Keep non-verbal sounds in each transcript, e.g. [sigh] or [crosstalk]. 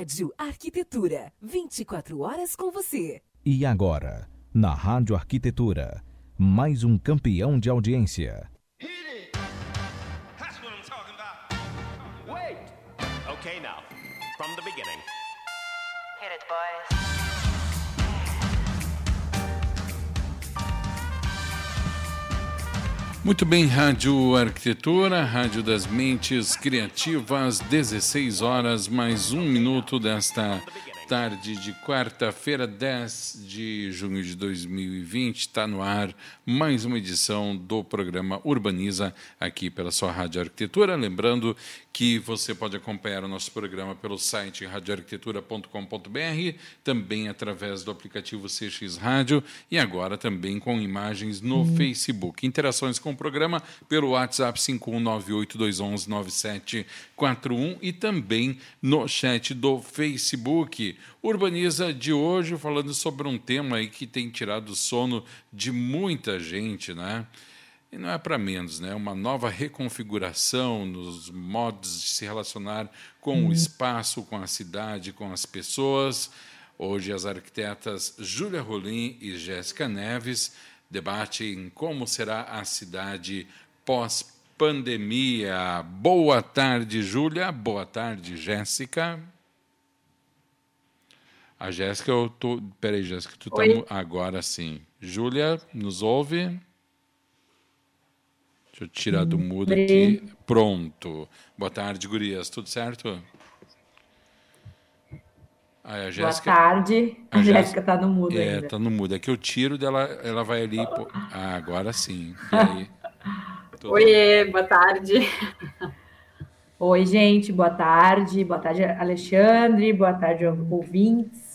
Rádio Arquitetura, 24 horas com você. E agora, na Rádio Arquitetura, mais um campeão de audiência. Muito bem, Rádio Arquitetura, Rádio das Mentes Criativas, 16 horas, mais um minuto desta tarde de quarta-feira, 10 de junho de 2020. Está no ar mais uma edição do programa Urbaniza, aqui pela sua Rádio Arquitetura. Lembrando que você pode acompanhar o nosso programa pelo site radioarquitetura.com.br, também através do aplicativo CX Rádio e agora também com imagens no uhum. Facebook. Interações com o programa pelo WhatsApp 51982119741 e também no chat do Facebook. Urbaniza de hoje falando sobre um tema aí que tem tirado o sono de muita gente, né? E não é para menos, né? Uma nova reconfiguração nos modos de se relacionar com uhum. o espaço, com a cidade, com as pessoas. Hoje as arquitetas Júlia Rolim e Jéssica Neves debatem como será a cidade pós-pandemia. Boa tarde, Júlia. Boa tarde, Jéssica. A Jéssica, eu tô. Peraí, Jéssica, tu tá. Agora sim. Júlia, nos ouve? Deixa eu tirar do mudo aqui. Pronto. Boa tarde, gurias. Tudo certo? Ah, a Jéssica, Boa tarde. A, Jéssica está no mudo é, ainda. É, tá no mudo. É que eu tiro dela, ela vai ali. Pô... Ah, agora sim. E aí? [laughs] Oiê, boa tarde. Oi, gente, boa tarde. Boa tarde, Alexandre. Boa tarde, ouvintes.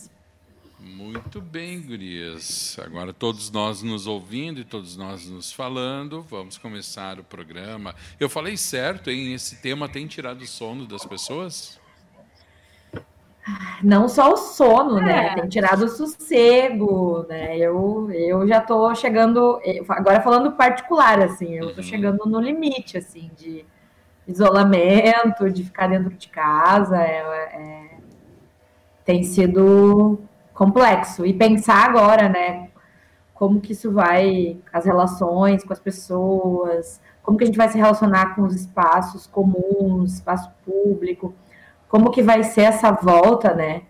Muito bem, gurias. Agora todos nós nos ouvindo e todos nós nos falando, vamos começar o programa. Eu falei certo, hein? Esse tema tem tirado o sono das pessoas? Não só o sono, né? é. né? Tem tirado o sossego, né? Eu, eu já tô chegando, agora falando particular, assim, eu tô uhum. chegando no limite, assim, de isolamento, de ficar dentro de casa. É, é, tem sido complexo. E pensar agora, né, como que isso vai, as relações com as pessoas, como que a gente vai se relacionar com os espaços comuns, espaço público, como que vai ser essa volta, né?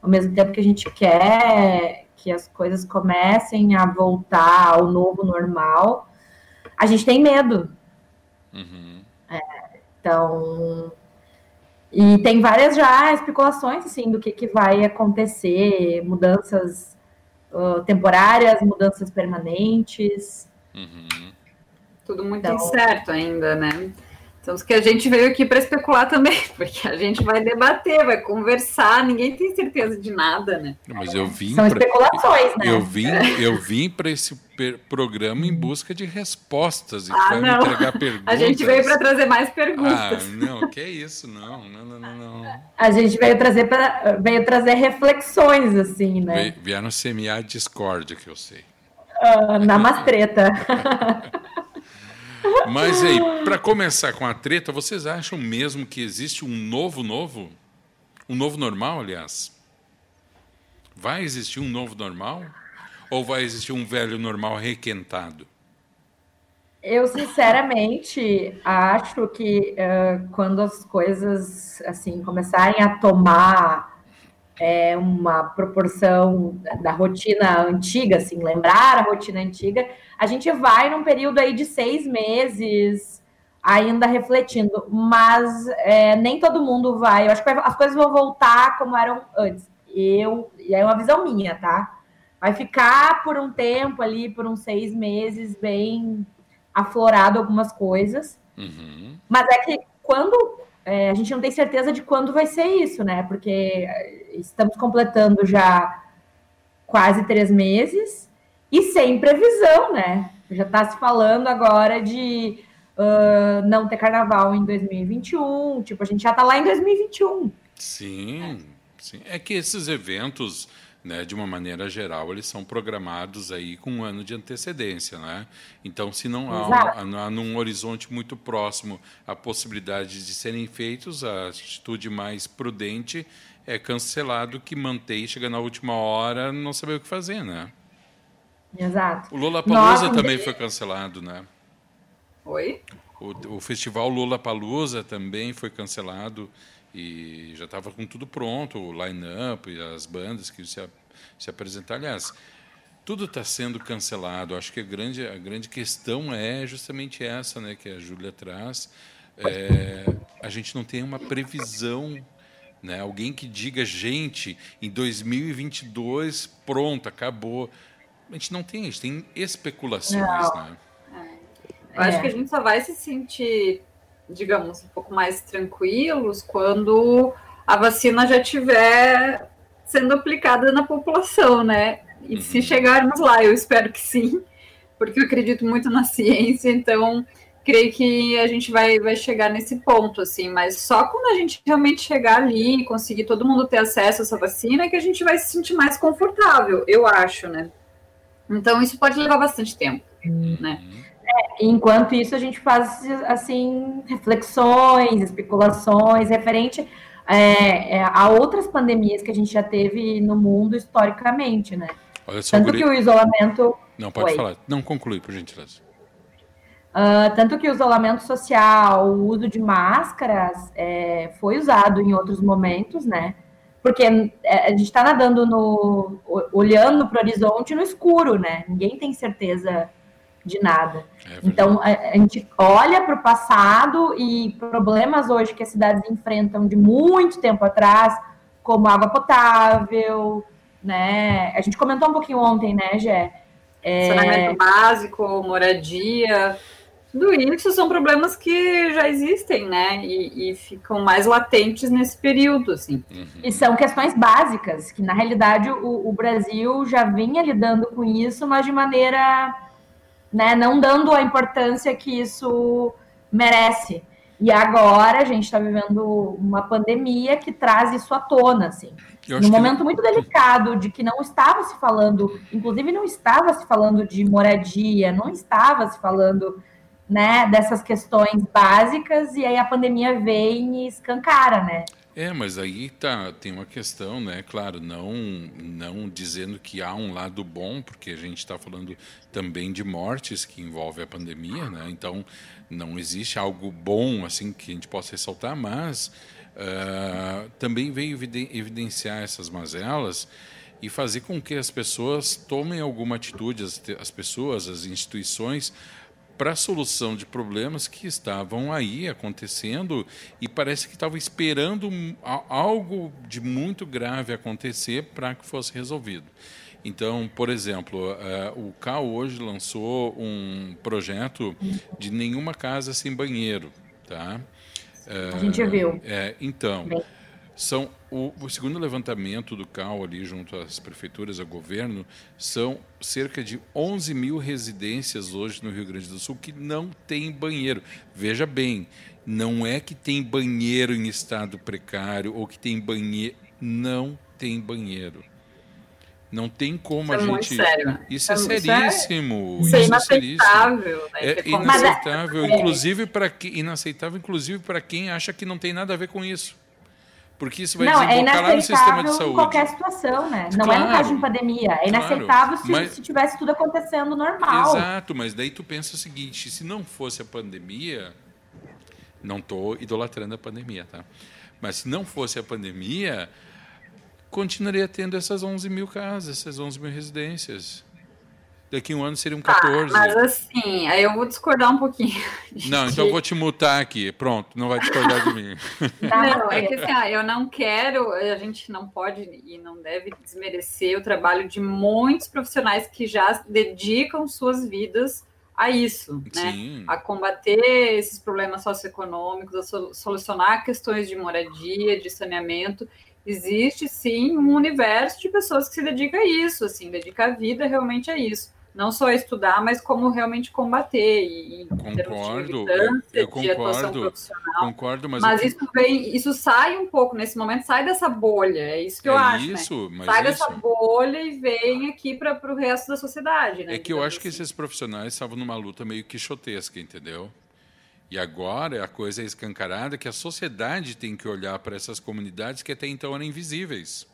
Ao mesmo tempo que a gente quer que as coisas comecem a voltar ao novo normal, a gente tem medo. Uhum. É, então, e tem várias já especulações assim do que, que vai acontecer, mudanças uh, temporárias, mudanças permanentes. Uhum. Tudo muito então, incerto ainda, né? Então, que a gente veio aqui para especular também, [laughs] porque a gente vai debater, vai conversar, ninguém tem certeza de nada, né? Mas eu vim São pra, especulações, né? Eu vim, eu vim para esse programa em busca de respostas e ah, vai me entregar perguntas. [laughs] A gente veio para trazer mais perguntas. Ah, não, que é isso, não, não, não, não, não. A gente veio trazer para veio trazer reflexões assim, né? Vieram semear discórdia, que eu sei. Uh, na mastreta. [laughs] Mas aí, para começar com a treta, vocês acham mesmo que existe um novo novo? Um novo normal, aliás? Vai existir um novo normal? Ou vai existir um velho normal requentado? Eu, sinceramente, acho que uh, quando as coisas assim começarem a tomar é, uma proporção da rotina antiga, assim, lembrar a rotina antiga, a gente vai num período aí de seis meses ainda refletindo, mas é, nem todo mundo vai. Eu acho que as coisas vão voltar como eram antes. Eu, e é uma visão minha, tá? Vai ficar por um tempo ali, por uns seis meses, bem aflorado algumas coisas. Uhum. Mas é que quando é, a gente não tem certeza de quando vai ser isso, né? Porque é, estamos completando já quase três meses e sem previsão, né? Já está se falando agora de uh, não ter carnaval em 2021, tipo, a gente já está lá em 2021. Sim, sim. É que esses eventos né, de uma maneira geral, eles são programados aí com um ano de antecedência, né? Então, se não há, um, há num horizonte muito próximo a possibilidade de serem feitos, a atitude mais prudente é cancelado que mantém, chega na última hora, não saber o que fazer, né? Exato. O Lula Palusa também foi cancelado, né? Oi? O, o festival Lula Palusa também foi cancelado e já estava com tudo pronto, o line-up e as bandas que se, se apresentaram. Aliás, tudo está sendo cancelado. Acho que a grande, a grande questão é justamente essa né, que a Júlia traz. É, a gente não tem uma previsão. Né? Alguém que diga, gente, em 2022, pronto, acabou. A gente não tem, a gente tem especulações. Né? Eu acho É. que a gente só vai se sentir, digamos, um pouco mais tranquilos quando a vacina já estiver sendo aplicada na população, né? E se Uhum. chegarmos lá, eu espero que sim, porque eu acredito muito na ciência, então creio que a gente vai, vai chegar nesse ponto, assim, mas só quando a gente realmente chegar ali e conseguir todo mundo ter acesso a essa vacina é que a gente vai se sentir mais confortável, eu acho, né? Então isso pode levar bastante tempo, né? Enquanto isso, a gente faz assim reflexões, especulações referente é, é, a outras pandemias que a gente já teve no mundo historicamente, né? Olha só, Tanto guri- que o isolamento, Não, pode Oi. falar. Não, conclui, por gentileza. ah, tanto que o isolamento social, o uso de máscaras é, foi usado em outros momentos, né? Porque é, a gente está nadando no, olhando para o horizonte no escuro, né? Ninguém tem certeza de nada. É. Então, a, a gente olha para o passado e problemas hoje que as cidades enfrentam de muito tempo atrás, como água potável, né? A gente comentou um pouquinho ontem, né, Gé? Saneamento básico, moradia, tudo isso são problemas que já existem, né? E, e ficam mais latentes nesse período, assim. E são questões básicas, que na realidade o, o Brasil já vinha lidando com isso, mas de maneira, né, não dando a importância que isso merece. E agora a gente está vivendo uma pandemia que traz isso à tona, assim. Num que momento muito delicado, de que não estava se falando, inclusive não estava se falando de moradia, não estava se falando né, dessas questões básicas, e aí a pandemia vem e escancara, né? É, mas aí tá, tem uma questão, né? Claro, não, não dizendo que há um lado bom, porque a gente está falando também de mortes que envolve a pandemia, né? Então não existe algo bom assim que a gente possa ressaltar, mas ah, também veio eviden- evidenciar essas mazelas e fazer com que as pessoas tomem alguma atitude, as, as pessoas, as instituições, para a solução de problemas que estavam aí acontecendo e parece que estavam esperando algo de muito grave acontecer para que fosse resolvido. Então, por exemplo, eh, o CAU hoje lançou um projeto de nenhuma casa sem banheiro, tá? A gente viu. É, então, Bem. São o, o segundo levantamento do CAU ali junto às prefeituras, ao governo, são cerca de 11 mil residências hoje no Rio Grande do Sul que não tem banheiro. Veja bem, não é que tem banheiro em estado precário ou que tem banheiro, não tem banheiro. Não tem como Isso a é muito gente. sério. Isso é é- seríssimo. Isso é isso é inaceitável, né? É Ter como- inaceitável, inclusive para que inaceitável, inclusive para quem acha que não tem nada a ver com isso. Porque isso vai não, é desembocar lá no sistema de inaceitável em saúde. qualquer situação, né? Não é no Claro. caso de pandemia. É Claro, inaceitável se, mas- se tivesse tudo acontecendo normal. Exato, mas daí tu pensa o seguinte, se não fosse a pandemia, não estou idolatrando a pandemia, tá? Mas se não fosse a pandemia, continuaria tendo essas 11 mil casas, essas 11 mil residências. Daqui a um ano seriam 14. Tá, Mas assim, aí eu vou discordar um pouquinho. [laughs] Não, então eu vou te mutar aqui. Pronto, não vai discordar de mim. [laughs] Não, é que assim, ah, eu não quero, a gente não pode e não deve desmerecer o trabalho de muitos profissionais que já dedicam suas vidas a isso, né? Sim. A combater esses problemas socioeconômicos, a so- solucionar questões de moradia, de saneamento. Existe sim um universo de pessoas que se dedica a isso, assim, dedica a vida realmente a isso. Não só estudar, mas como realmente combater e de Concordo, eu- eu de atuação concordo. profissional. Concordo, mas, Mas eu- isso vem, isso sai um pouco nesse momento, sai dessa bolha, é isso que eu é acho, né? isso, mas Sai isso. dessa bolha e vem aqui para o resto da sociedade, né? É que eu acho que assim. esses profissionais estavam numa luta meio quixotesca, entendeu? E agora a coisa é escancarada que a sociedade tem que olhar para essas comunidades que até então eram invisíveis.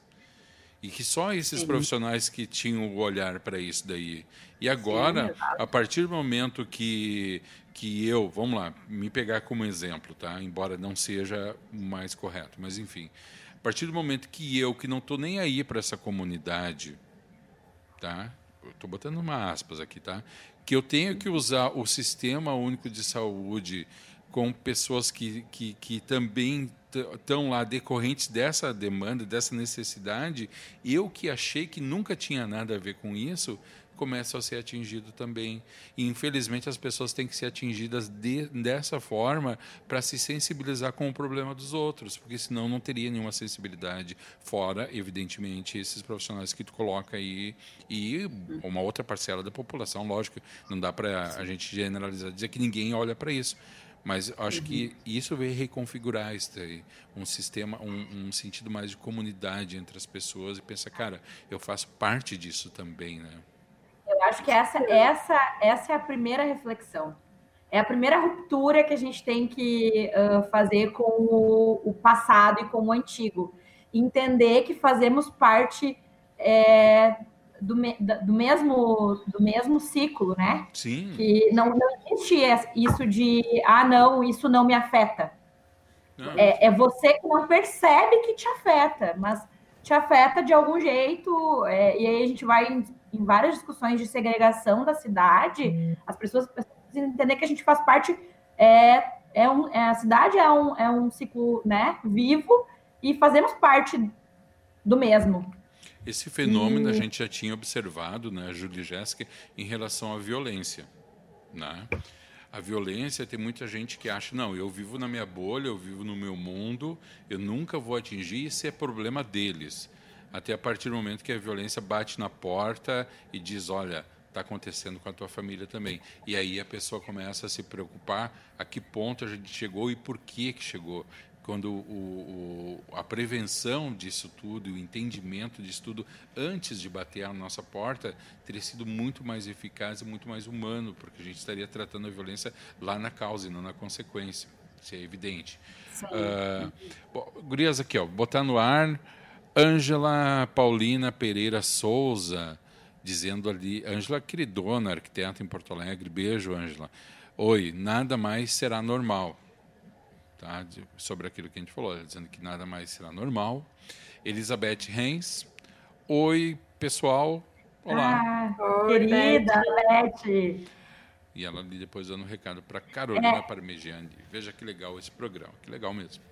E que só esses Sim. profissionais que tinham o olhar para isso daí. E agora, Sim, a partir do momento que, que eu, vamos lá, me pegar como exemplo, tá? embora não seja o mais correto, mas enfim. A partir do momento que eu, que não estou nem aí para essa comunidade, tá? Estou botando uma aspas aqui, tá? Que eu tenho que usar o sistema único de saúde com pessoas que, que, que também estão lá decorrentes dessa demanda, dessa necessidade, eu que achei que nunca tinha nada a ver com isso, começo a ser atingido também. E, infelizmente, as pessoas têm que ser atingidas de, dessa forma para se sensibilizar com o problema dos outros, porque senão não teria nenhuma sensibilidade. Fora, evidentemente, esses profissionais que tu coloca aí e uma outra parcela da população, lógico, não dá para a gente generalizar, dizer que ninguém olha para isso. Mas acho uhum. que isso veio reconfigurar isso aí, um sistema, um, um, sentido mais de comunidade entre as pessoas e pensa, cara, eu faço parte disso também, né? Eu acho que essa, essa, essa é a primeira reflexão. É a primeira ruptura que a gente tem que uh, fazer com o, o, passado e com o antigo. Entender que fazemos parte é, do, me, do, mesmo, do mesmo ciclo, né? Sim. Que não, não existe isso de, ah, não, isso não me afeta. Não. É, é, você que não percebe que te afeta, mas te afeta de algum jeito, é, e aí a gente vai em, em, várias discussões de segregação da cidade, as pessoas precisam entender que a gente faz parte, é, é, um, é a cidade é um, é um ciclo né, vivo, e fazemos parte do mesmo. Esse fenômeno a gente já tinha observado, né, Júlia e Jéssica, em relação à violência. Né? A violência tem muita gente que acha, não, eu vivo na minha bolha, eu vivo no meu mundo, eu nunca vou atingir, isso é problema deles. Até a partir do momento que a violência bate na porta e diz, olha, está acontecendo com a tua família também. E aí a pessoa começa a se preocupar a que ponto a gente chegou e por que que chegou quando o, o, a prevenção disso tudo, o entendimento disso tudo antes de bater a nossa porta teria sido muito mais eficaz e muito mais humano, porque a gente estaria tratando a violência lá na causa e não na consequência. Isso é evidente. Uh, bom, gurias aqui, ó, botar no ar. Ângela Paulina Pereira Souza, dizendo ali, Ângela queridona, arquiteta em Porto Alegre, beijo, Ângela. Oi, nada mais será normal tá? De, sobre aquilo que a gente falou, dizendo que nada mais será normal. Elizabeth Reis. Oi, pessoal. Olá. Ah, querida Beth. E ela ali depois dando um recado para Carolina é. Parmegiani. Veja que legal esse programa, que legal mesmo.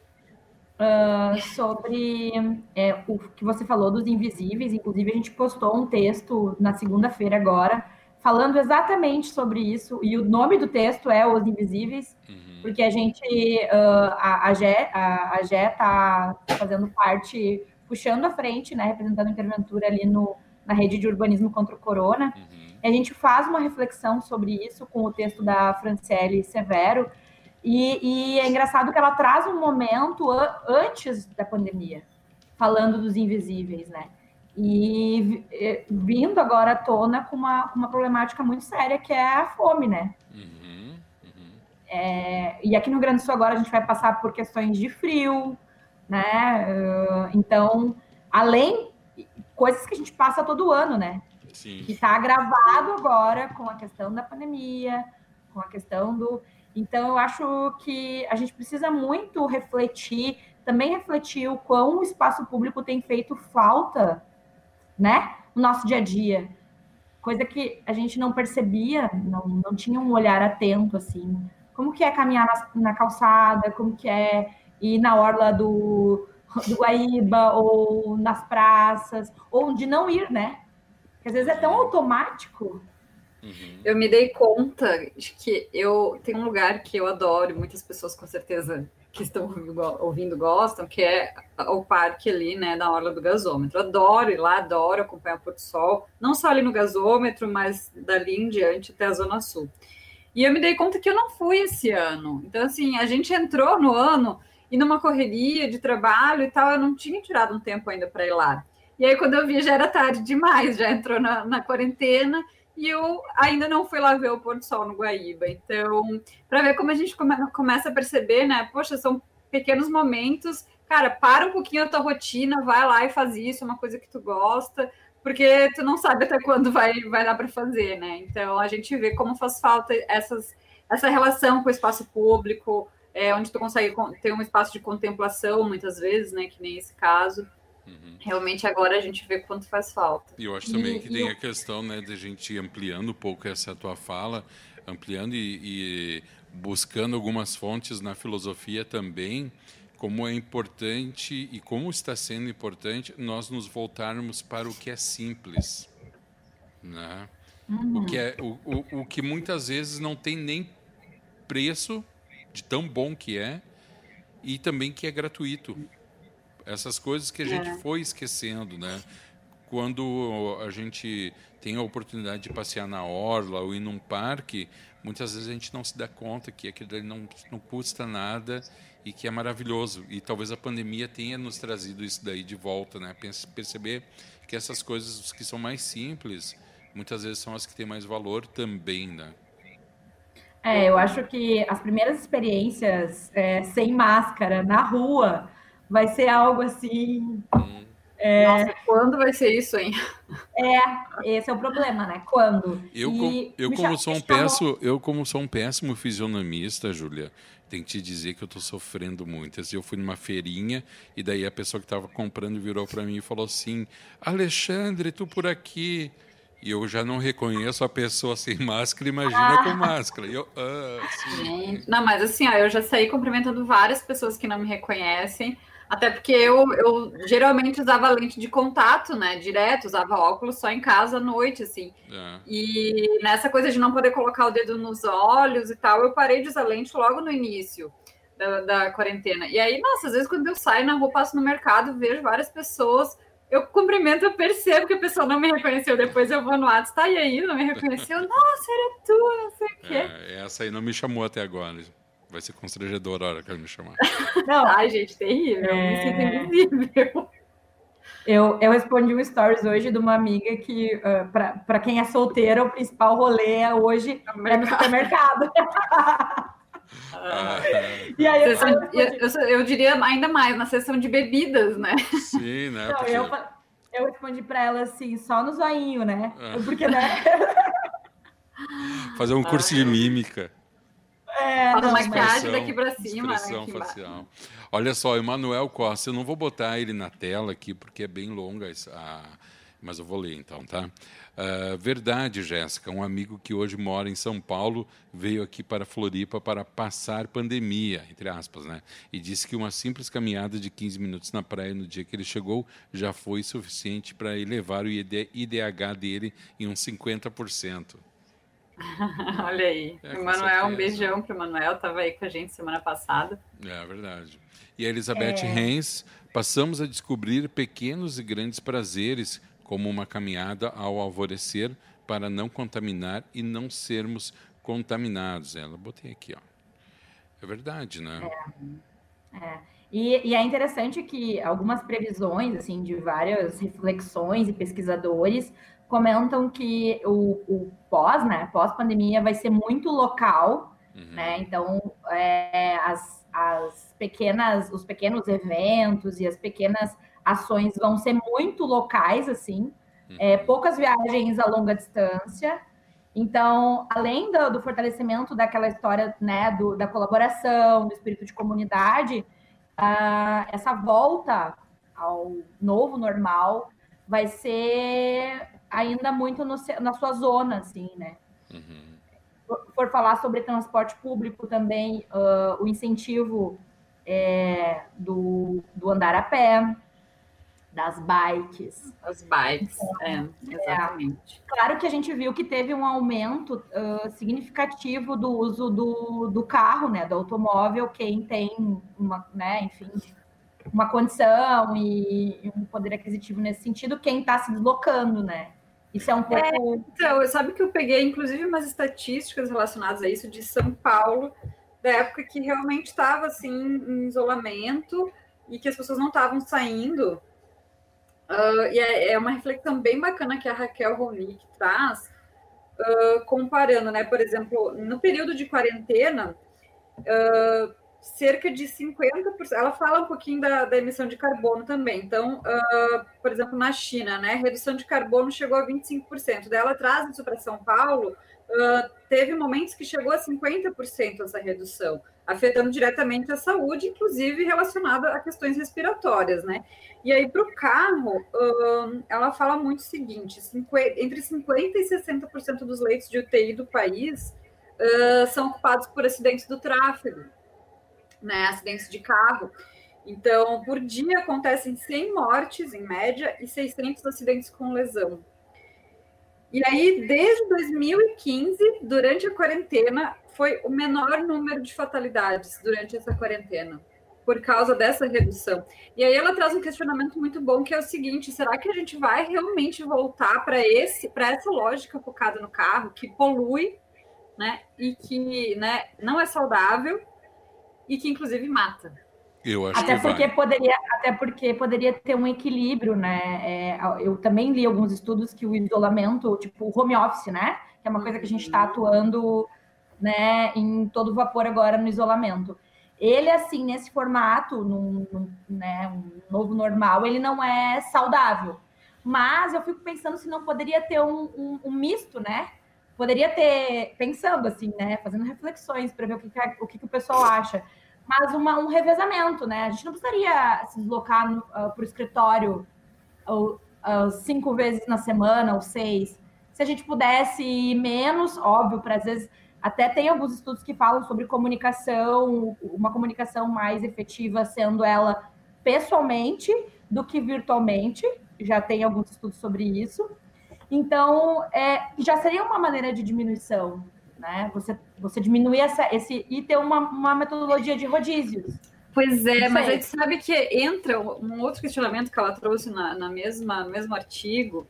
Uh, sobre é, o que você falou dos invisíveis, inclusive a gente postou um texto na segunda-feira agora, falando exatamente sobre isso, e o nome do texto é Os Invisíveis, uhum porque a gente, uh, a, a Gé a, a está fazendo parte, puxando a frente, né, representando a Interventura ali no, na rede de urbanismo contra o corona. Uhum. A gente faz uma reflexão sobre isso com o texto da Franciele Severo, e, e é engraçado que ela traz um momento antes da pandemia, falando dos invisíveis, né? E vindo agora à tona com uma, uma problemática muito séria, que é a fome, né? Uhum. É, e aqui no Rio Grande do Sul agora a gente vai passar por questões de frio, né? Uh, então, além coisas que a gente passa todo ano, né? Sim. Que está agravado agora com a questão da pandemia, com a questão do. Então, eu acho que a gente precisa muito refletir, também refletir o quão o espaço público tem feito falta, né? No nosso dia a dia. Coisa que a gente não percebia, não, não tinha um olhar atento, assim como que é caminhar na, na calçada, como que é ir na orla do, do Guaíba, ou nas praças, ou de não ir, né? Porque às vezes é tão automático. Uhum. Eu me dei conta de que eu tenho um lugar que eu adoro, muitas pessoas com certeza que estão ouvindo gostam, que é o parque ali, né, da Orla do Gasômetro. Adoro ir lá, adoro acompanhar o pôr do sol, não só ali no gasômetro, mas dali em diante até a Zona Sul. E eu me dei conta que eu não fui esse ano. Então, assim, a gente entrou no ano e numa correria de trabalho e tal, eu não tinha tirado um tempo ainda para ir lá. E aí, quando eu vi, já era tarde demais, já entrou na, na quarentena e eu ainda não fui lá ver o pôr do sol no Guaíba. Então, para ver como a gente come, começa a perceber, né? Poxa, são pequenos momentos. Cara, para um pouquinho a tua rotina, vai lá e faz isso, é uma coisa que tu gosta, porque tu não sabe até quando vai, vai dar para fazer, né? Então, a gente vê como faz falta essas, essa relação com o espaço público, é, onde tu consegue ter um espaço de contemplação, muitas vezes, né? Que nem esse caso. Uhum. Realmente agora a gente vê quanto faz falta. E eu acho também e, que tem eu... a questão né, de a gente ir ampliando um pouco essa tua fala, ampliando e, e buscando algumas fontes na filosofia também, como é importante e como está sendo importante nós nos voltarmos para o que é simples. Né? Uhum. O, que é, o, o, o que muitas vezes não tem nem preço de tão bom que é e também que é gratuito. Essas coisas que a gente é. foi esquecendo, né? Quando a gente tem a oportunidade de passear na orla ou ir num parque, muitas vezes a gente não se dá conta que aquilo não, não custa nada e que é maravilhoso. E talvez a pandemia tenha nos trazido isso daí de volta, né? Perceber que essas coisas que são mais simples, muitas vezes são as que têm mais valor também, né? É, eu acho que as primeiras experiências é, sem máscara na rua vai ser algo assim. É... Nossa, quando vai ser isso, hein? É, esse é o problema, né? Quando? Eu, com, eu como sou um péssimo, eu como sou um péssimo fisionomista, Júlia, tem que te dizer que eu estou sofrendo muito. Eu fui numa feirinha e daí a pessoa que estava comprando virou para mim e falou assim: Alexandre, tu por aqui? E eu já não reconheço a pessoa sem máscara, imagina ah. com máscara. Eu, ah, não, mas assim, ó, eu já saí cumprimentando várias pessoas que não me reconhecem. Até porque eu, eu geralmente usava lente de contato, né? Direto, usava óculos só em casa à noite, assim. É. E nessa coisa de não poder colocar o dedo nos olhos e tal, eu parei de usar lente logo no início da, da quarentena. E aí, nossa, às vezes quando eu saio na rua, passo no mercado, vejo várias pessoas. Eu cumprimento, eu percebo que a pessoa não me reconheceu. Depois eu vou no WhatsApp, tá aí aí, não me reconheceu. Nossa, era tu, não sei o quê. É, essa aí não me chamou até agora. Vai ser constrangedor a hora que ela me chamar. [laughs] Não, ai, gente, terrível. É... Me sinto invisível. Eu, eu respondi um stories hoje de uma amiga que, uh, para quem é solteira, o principal rolê é hoje é no supermercado. Ah, [laughs] e aí eu, eu, eu, eu, diria ainda mais na sessão de bebidas, né? Sim, né? Não, porque... eu, eu respondi para ela assim, só no zoinho, né? Ah. Porque, né? [laughs] Fazer um curso de mímica. É, não, maquiagem daqui para cima. Expressão né, facial. Olha só, Emanuel Costa, eu não vou botar ele na tela aqui porque é bem longa, a... mas eu vou ler então, tá? Uh, verdade, Jéssica, um amigo que hoje mora em São Paulo veio aqui para Floripa para passar pandemia, entre aspas, né? E disse que uma simples caminhada de 15 minutos na praia no dia que ele chegou já foi suficiente para elevar o IDH dele em uns 50%. [laughs] Olha aí. É, Emanuel, um beijão para o Emanuel, estava aí com a gente semana passada. É verdade. E a Elizabeth é... Reis, passamos a descobrir pequenos e grandes prazeres, como uma caminhada ao alvorecer, para não contaminar e não sermos contaminados. Ela botei aqui, ó. É verdade, né? É. é. E, e, é interessante que algumas previsões, assim, de várias reflexões e pesquisadores comentam que o, o pós, né, pós-pandemia vai ser muito local, uhum. né? Então, é, as, as pequenas, os pequenos eventos e as pequenas ações vão ser muito locais, assim, uhum. é, poucas viagens a longa distância. Então, além do, do fortalecimento daquela história, né, do, da colaboração, do espírito de comunidade, uh, essa volta ao novo normal vai ser ainda muito no, na sua zona, assim, né? Uhum. For, for falar sobre transporte público também, uh, o incentivo é, do, do andar a pé, das bikes. As bikes, então, é, exatamente. É, claro que a gente viu que teve um aumento uh, significativo do uso do, do carro, né, do automóvel, quem tem uma, né, enfim, uma condição e, e um poder aquisitivo nesse sentido, quem está se deslocando, né? Isso é um pouco. É, então, sabe que eu peguei, inclusive, umas estatísticas relacionadas a isso de São Paulo, da época que realmente estava assim, em isolamento e que as pessoas não estavam saindo. Uh, e é, é, uma reflexão bem bacana que a Raquel Ronick traz, uh, comparando, né? Por exemplo, no período de quarentena, uh, cerca de 50%. Ela fala um pouquinho da, da emissão de carbono também. Então, uh, por exemplo, na China, né, redução de carbono chegou a 25%. Daí ela traz isso para São Paulo, uh, teve momentos que chegou a 50% essa redução, afetando diretamente a saúde, inclusive relacionada a questões respiratórias, né? E aí, para o carro, uh, ela fala muito o seguinte: 50, entre 50% e 60% dos leitos de UTI do país são ocupados por acidentes do tráfego né, acidentes de carro. Então, por dia acontecem 100 mortes em média e 600 acidentes com lesão. E aí, desde 2015, durante a quarentena, foi o menor número de fatalidades durante essa quarentena, por causa dessa redução. E aí ela traz um questionamento muito bom, que é o seguinte: será que a gente vai realmente voltar para esse, para essa lógica focada no carro, que polui, né, e que, né, não é saudável e que inclusive mata. Eu acho até que porque vai. poderia até porque poderia ter um equilíbrio, né? É, eu também li alguns estudos que o isolamento, tipo o home office, né? Que é uma coisa que a gente está atuando, né? Em todo vapor agora no isolamento. Ele assim nesse formato, num, num né, um novo normal, ele não é saudável. Mas eu fico pensando se não poderia ter um, um, um misto, né? Poderia ter, pensando assim, né? Fazendo reflexões para ver o que, que, o que, que o pessoal acha mas uma, um revezamento, né? A gente não precisaria se deslocar uh, para o escritório uh, uh, cinco vezes na semana ou seis. Se a gente pudesse ir menos, óbvio, para às vezes até tem alguns estudos que falam sobre comunicação, uma comunicação mais efetiva sendo ela pessoalmente do que virtualmente. Já tem alguns estudos sobre isso. Então, é, já seria uma maneira de diminuição, né? Você, você diminuir essa, esse e ter uma, uma metodologia de rodízios. Pois é, mas a gente sabe que entra um outro questionamento que ela trouxe na, na mesma, no mesmo artigo,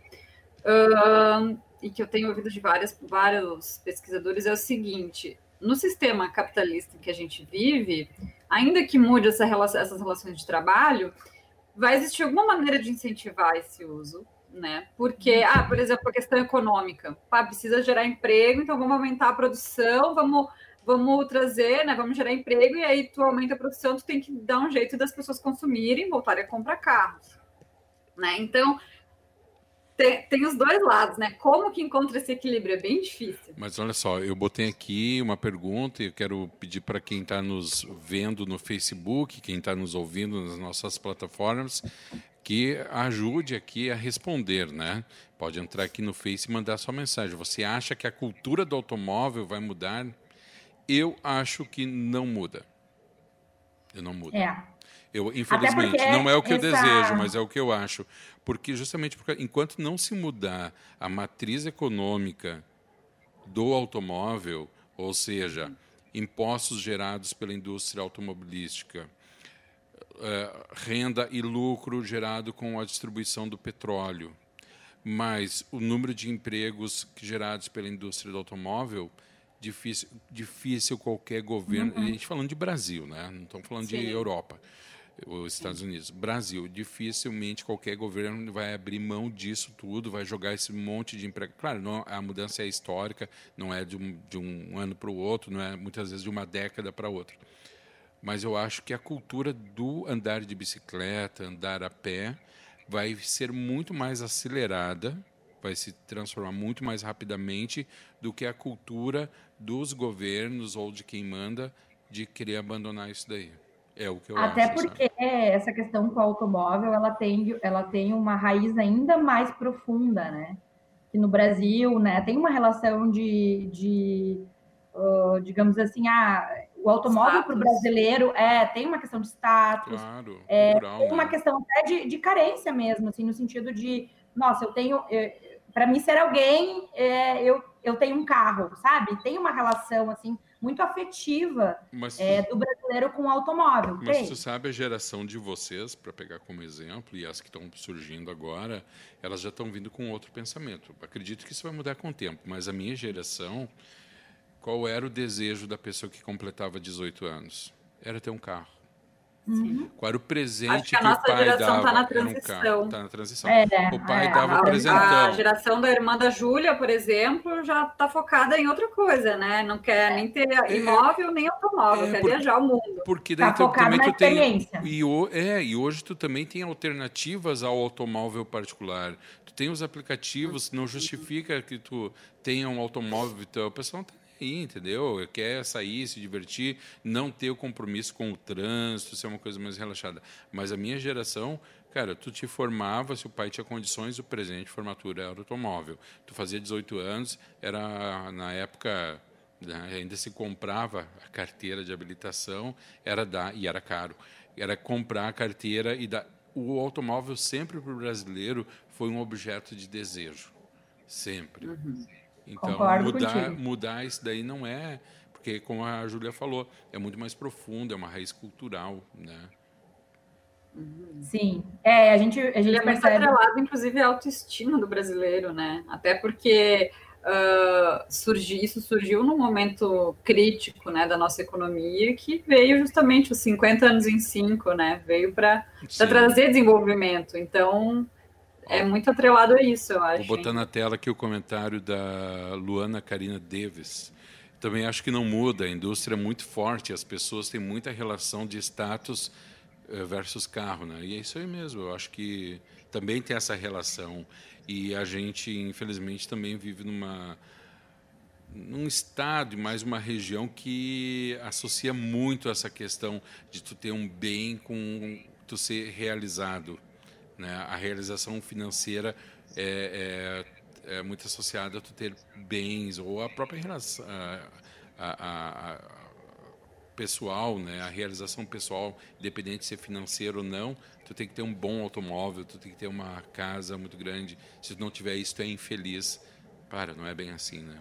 e que eu tenho ouvido de várias, vários pesquisadores, é o seguinte: no sistema capitalista em que a gente vive, ainda que mude essa relação, essas relações de trabalho, vai existir alguma maneira de incentivar esse uso, né? Porque, ah, por exemplo, a questão econômica, pá, precisa gerar emprego, então vamos aumentar a produção, vamos, vamos trazer, né? Vamos gerar emprego, e aí tu aumenta a produção, tu tem que dar um jeito das pessoas consumirem, voltarem a comprar carros, né? Então tem, tem os dois lados, né? Como que encontra esse equilíbrio? É bem difícil. Mas olha só, eu botei aqui uma pergunta e eu quero pedir para quem está nos vendo no Facebook, quem está nos ouvindo nas nossas plataformas, que ajude aqui a responder, né? Pode entrar aqui no Face e mandar sua mensagem. Você acha que a cultura do automóvel vai mudar? Eu acho que não muda. Eu não mudo. É. Eu, infelizmente, não é o que eu essa- desejo, mas é o que eu acho. Porque justamente porque enquanto não se mudar a matriz econômica do automóvel, ou seja, impostos gerados pela indústria automobilística, renda e lucro gerado com a distribuição do petróleo, mais o número de empregos gerados pela indústria do automóvel, difícil, difícil qualquer governo. A gente falando de Brasil, né? Não estamos falando de Sim. Europa, os Estados Unidos. Brasil, dificilmente qualquer governo vai abrir mão disso tudo, vai jogar esse monte de emprego. Claro, não, a mudança é histórica, não é de um, de um ano para o outro, não é muitas vezes de uma década para outra mas eu acho que a cultura do andar de bicicleta, andar a pé, vai ser muito mais acelerada, vai se transformar muito mais rapidamente do que a cultura dos governos ou de quem manda de querer abandonar isso daí. É o que eu Até acho. porque essa questão com o automóvel, ela tem, ela tem uma raiz ainda mais profunda, né? Que no Brasil, né, tem uma relação de, de ah, digamos assim, ah, o automóvel para o brasileiro é, tem uma questão de status, Claro, É, tem uma né? questão até de, de carência mesmo, assim, no sentido de, nossa, eu tenho, para mim ser alguém, é, eu, eu tenho um carro, sabe? Tem uma relação, assim, muito afetiva Mas, é, do brasileiro com o automóvel. Mas tem. tu sabe a geração de vocês, para pegar como exemplo, e as que estão surgindo agora, elas já estão vindo com outro pensamento. Acredito que isso vai mudar com o tempo, mas a minha geração, qual era o desejo da pessoa que completava 18 anos? Era ter um carro. Qual era o Acho presente que a o nossa pai geração dava? tá na Era um transição. carro. Tá na transição. É, o pai é, dava o A, a geração da irmã da Júlia, por exemplo, já está focada em outra coisa, né? Não quer nem ter imóvel nem automóvel, É, quer por- viajar o mundo. Porque daí Tá também na tu tem. E, o- é, e hoje tu também tem alternativas ao automóvel particular. Tu tem os aplicativos, não justifica que tu tenha um automóvel, então o pessoal não tá aí, entendeu? Quer sair, se divertir, não ter o compromisso com o trânsito, ser uma coisa mais relaxada. Mas a minha geração, cara, tu te formava, se o pai tinha condições, o presente de formatura era automóvel. Tu fazia 18 anos, era na época né, ainda se comprava a carteira de habilitação, era dar e era caro. Era comprar a carteira e dar. O automóvel sempre para o brasileiro foi um objeto de desejo, sempre. Então Concordo mudar, contigo. mudar isso daí não é porque como a Júlia falou é muito mais profundo, é uma raiz cultural, né? Sim. É, a gente, a Ele gente é muito percebe. atrelado, inclusive, à autoestima do brasileiro, né? Até porque surgi, isso surgiu num momento crítico né, da nossa economia, que veio justamente os 50 anos em 5, né? Veio para trazer desenvolvimento. Então, é muito atrelado a isso, eu acho. Vou botar hein? na tela aqui o comentário da Luana Karina Davis. Também acho que não muda, a indústria é muito forte, as pessoas têm muita relação de status eh, versus carro, né? E é isso aí mesmo, eu acho que também tem essa relação. E a gente, infelizmente, também vive numa num estado e mais uma região que associa muito essa questão de tu ter um bem com tu ser realizado, né? A realização financeira é, é, é muito associada a tu ter bens ou a própria relação a, a- a- pessoal, né? A realização pessoal, independente de ser financeiro ou não, tu tem que ter um bom automóvel, tu tem que ter uma casa muito grande. Se tu não tiver isso, tu é infeliz. Para, não é bem assim, né?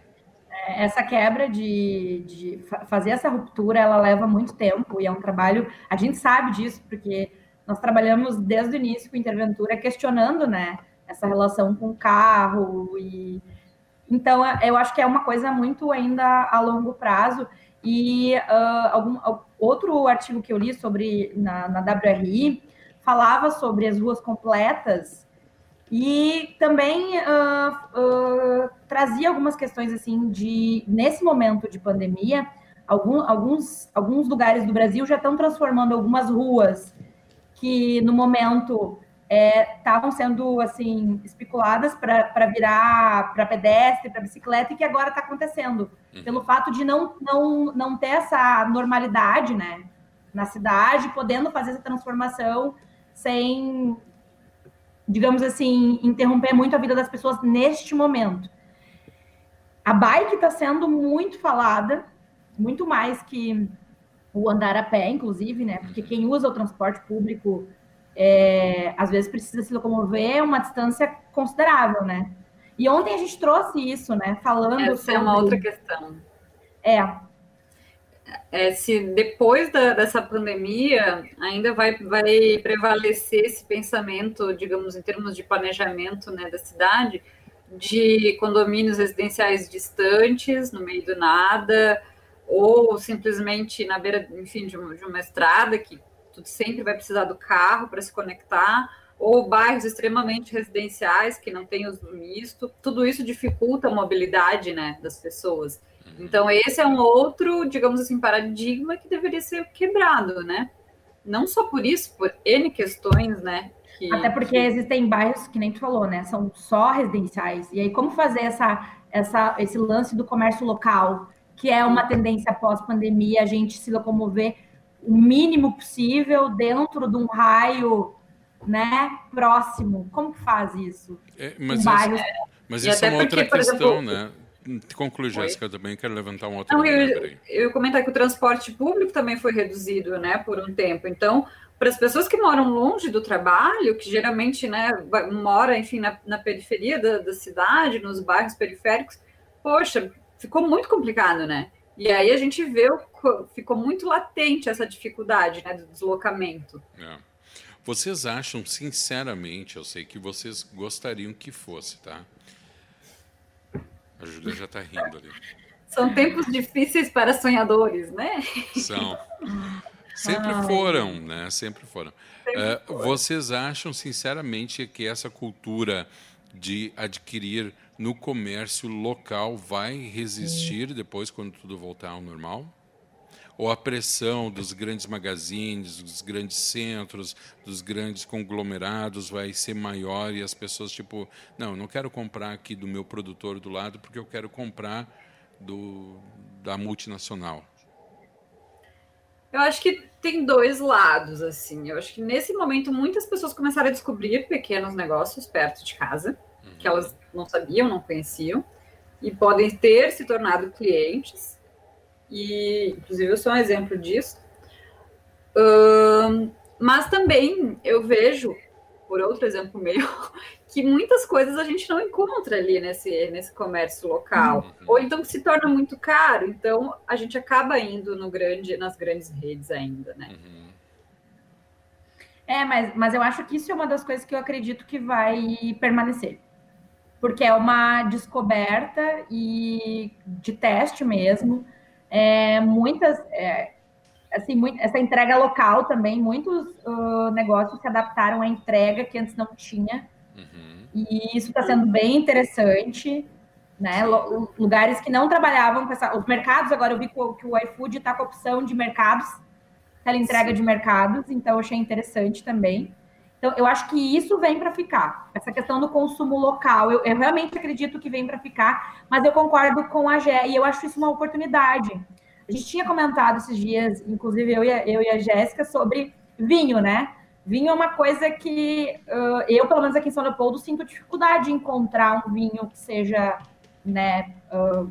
essa quebra de, de fa- fazer essa ruptura, ela leva muito tempo e é um trabalho. A gente sabe disso porque nós trabalhamos desde o início com Interventura questionando, né, essa relação com o carro e então eu acho que é uma coisa muito ainda a longo prazo. E ah, algum al- outro artigo que eu li sobre na, na WRI falava sobre as ruas completas e também ah, ah, trazia algumas questões assim de nesse momento de pandemia, algum- alguns, alguns lugares do Brasil já estão transformando algumas ruas que no momento estavam sendo assim especuladas para virar para pedestre, para bicicleta e que agora está acontecendo pelo fato de não, não, não ter essa normalidade, né, na cidade, podendo fazer essa transformação sem digamos assim, interromper muito a vida das pessoas neste momento. A bike está sendo muito falada, muito mais que o andar a pé, inclusive, né? Porque quem usa o transporte público é, às vezes precisa se locomover uma distância considerável, né? E ontem a gente trouxe isso, né? Falando Essa é uma sobre- outra questão. É, É, se depois da- dessa pandemia ainda vai, vai prevalecer esse pensamento, digamos, em termos de planejamento né, da cidade, de condomínios residenciais distantes, no meio do nada, ou simplesmente na beira, enfim, de uma, de uma estrada que tu sempre vai precisar do carro para se conectar, ou bairros extremamente residenciais que não têm uso misto. Tudo isso dificulta a mobilidade né, das pessoas. Então, esse é um outro, digamos assim, paradigma que deveria ser quebrado, né? Não só por isso, por N questões, né? Que, Até porque existem bairros que nem tu falou, né? São só residenciais. E aí, como fazer essa, essa, esse lance do comércio local, que é uma tendência pós-pandemia, a gente se locomover o mínimo possível dentro de um raio, né, próximo. Como que faz isso? É, Em mas bairros. mas essa é até uma porque, outra questão, exemplo, né? Conclui, Jéssica, eu também quero levantar um outro Não, eu, eu ia comentar que o transporte público também foi reduzido, né, por um tempo. Então, para as pessoas que moram longe do trabalho, que geralmente, né, mora, enfim, na, na periferia da, da cidade, nos bairros periféricos, poxa, ficou muito complicado, né? E aí a gente vê, ficou muito latente essa dificuldade, né, do deslocamento. É. Vocês acham, sinceramente, eu sei que vocês gostariam que fosse, tá? A Júlia já está rindo ali. São tempos difíceis para sonhadores, né? São. Sempre Ai. foram, né? Sempre foram. Eh, vocês acham, sinceramente, que essa cultura de adquirir no comércio local vai resistir depois quando tudo voltar ao normal? Ou a pressão dos grandes magazines, dos grandes centros, dos grandes conglomerados vai ser maior e as pessoas, tipo, não, não quero comprar aqui do meu produtor do lado porque eu quero comprar do, da multinacional. Eu acho que tem dois lados, assim. Eu acho que nesse momento muitas pessoas começaram a descobrir pequenos negócios perto de casa, que elas não sabiam, não conheciam, e podem ter se tornado clientes. E, inclusive, eu sou um exemplo disso. Mas também eu vejo, por outro exemplo meu, [laughs] que muitas coisas a gente não encontra ali nesse, nesse comércio local. Ou então que se torna muito caro. Então a gente acaba indo no grande, nas grandes redes ainda, né? Uhum. É, mas, mas eu acho que isso é uma das coisas que eu acredito que vai permanecer. Porque é uma descoberta e de teste mesmo. É, muitas, é, assim, muito, essa entrega local também, muitos ah, negócios se adaptaram à entrega que antes não tinha. Uhum. E isso está sendo bem interessante, né? Lu- Lugares que não trabalhavam com essa. Os mercados, agora eu vi que o, que o iFood está com a opção de mercados, entrega de mercados, então eu achei interessante também. Então, eu acho que isso vem para ficar. Essa questão do consumo local, eu, eu realmente acredito que vem para ficar, mas eu concordo com a Gé, e eu acho isso uma oportunidade. A gente tinha comentado esses dias, inclusive eu e a, eu e a Jéssica, sobre vinho, né? Vinho é uma coisa que ah, eu, pelo menos aqui em São Leopoldo, sinto dificuldade de encontrar um vinho que seja né, ah,